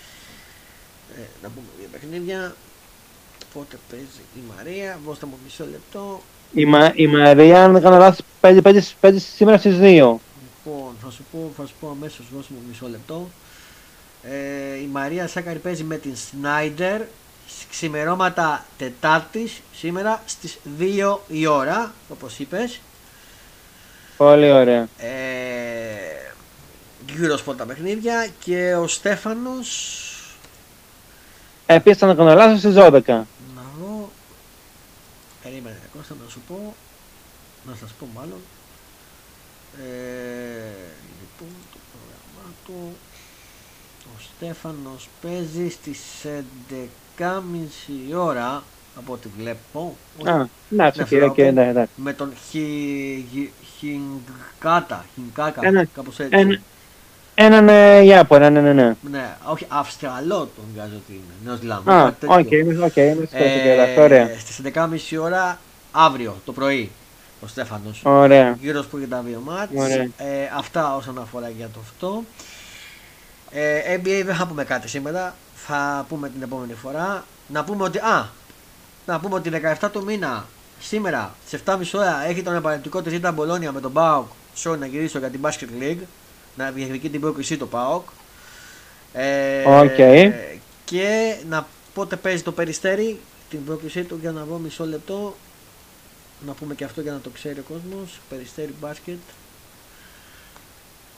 Ε, να πούμε δύο παιχνίδια. Πότε παίζει η Μαρία, δώστε μου μισό λεπτό. Η, Μα, η Μαρία, αν δεν κάνω λάθος, παίζει, παίζει, παίζει σήμερα στις 2. Λοιπόν, θα σου πω, θα σου πω αμέσως, δώσ' μου μισό λεπτό. Ε, η Μαρία Σάκαρη παίζει με την Σνάιντερ ξημερώματα Τετάρτης σήμερα στις 2 η ώρα, όπως είπες. Πολύ ωραία. Ε, γύρω τα παιχνίδια και ο Στέφανος Επίσης θα κάνω λάθος στις 12. να δω περίμενε Κώστα να σου πω να σας πω μάλλον ε, λοιπόν το πρόγραμμά του ο Στέφανος παίζει στις 11.30 ώρα από ό,τι βλέπω Α, εντάξει, Ναι, κύριε, θα και πω. εντάξει. με τον Χι... Χι- Χινκάτα, Χινκάκα, Ένα- κάπως έτσι. Ένα, έναν ε, Ιάπωνα, ναι, ναι, ναι. Ναι, όχι, Αυστραλό τον βγάζω ότι είναι. Νέος Ζηλανδό. Α, οκ, είμαι οκ, είμαι στο και ωραία. Στις 11.30 ώρα αύριο το πρωί ο Στέφανος. Ωραία. Γύρω που για τα δύο μάτς. Ωραία. Ε, αυτά όσον αφορά για το αυτό. Ε, NBA δεν θα πούμε κάτι σήμερα. Θα πούμε την επόμενη φορά. Να πούμε ότι. Α, να πούμε ότι 17 του μήνα σήμερα στις 7.30 ώρα έχει τον επαναληπτικό της Ιντα Μπολόνια με τον Πάοκ. Sorry να γυρίσω για την Basket League. Να διεκδικεί την πρόκρισή του ο ΠΑΟΚ. Ε, Οκ. Και να πότε παίζει το Περιστέρι την πρόκρισή του για να βρω μισό λεπτό. Να πούμε και αυτό για να το ξέρει ο κόσμος. Περιστέρι μπάσκετ.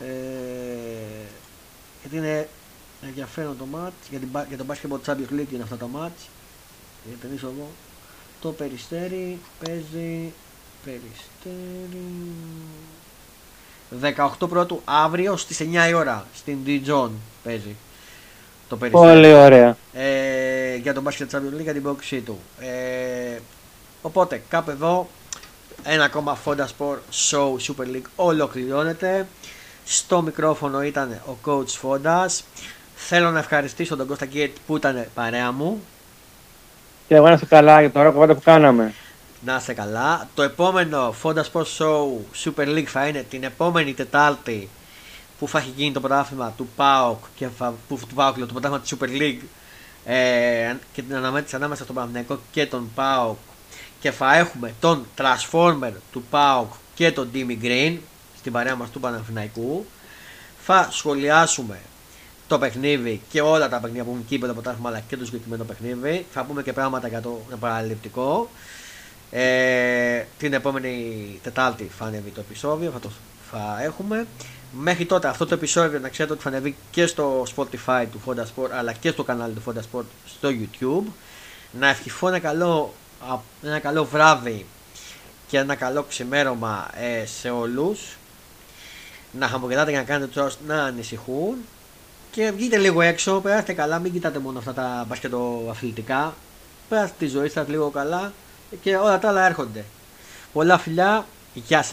Ε, γιατί είναι ενδιαφέρον το ματς. Για, την, μπα- για το Basketball Champions League είναι αυτά τα ματς. Για να τονίσω εδώ. Το Περιστέρι παίζει. Περιστέρι. 18 πρώτου αύριο στις 9 η ώρα στην Dijon παίζει το περιστέρι Πολύ ωραία. ε, για τον Basket Champions League για την πρόκλησή του. Ε, οπότε κάπου εδώ ένα ακόμα Fonda Sport Show Super League ολοκληρώνεται. Στο μικρόφωνο ήταν ο coach Fondas. Θέλω να ευχαριστήσω τον Κώστα Γκέτ που ήταν παρέα μου. Και εγώ να είστε καλά για το ωραίο κομμάτι που κάναμε. Να είστε καλά. Το επόμενο Fonda Sport Show Super League θα είναι την επόμενη Τετάρτη που θα έχει γίνει το πρωτάθλημα του ΠΑΟΚ και θα, που, του ΠΑΟΚ, λέω, το πρωτάθλημα της Super League ε, και την αναμέτρηση ανάμεσα στον Παναθηναϊκό και τον ΠΑΟΚ και θα έχουμε τον Transformer του ΠΑΟΚ και τον Timmy Green στην παρέα μας του Παναθηναϊκού θα σχολιάσουμε το παιχνίδι και όλα τα παιχνίδια που έχουν κύπελο πρωτάθλημα αλλά και το συγκεκριμένο παιχνίδι θα πούμε και πράγματα για το παραληπτικό ε, την επόμενη Τετάρτη θα ανέβει το επεισόδιο, θα το θα έχουμε. Μέχρι τότε αυτό το επεισόδιο να ξέρετε ότι θα ανέβει και στο Spotify του Fonda Sport αλλά και στο κανάλι του Fonda Sport στο YouTube. Να ευχηθώ ένα καλό, α, ένα καλό βράδυ και ένα καλό ξημέρωμα ε, σε όλους. Να χαμογελάτε και να κάνετε τους άλλους να ανησυχούν. Και βγείτε λίγο έξω, περάστε καλά, μην κοιτάτε μόνο αυτά τα μπασκετοαθλητικά. Περάστε τη ζωή σας λίγο καλά και όλα τα άλλα έρχονται. Πολλά φιλιά, γεια σας.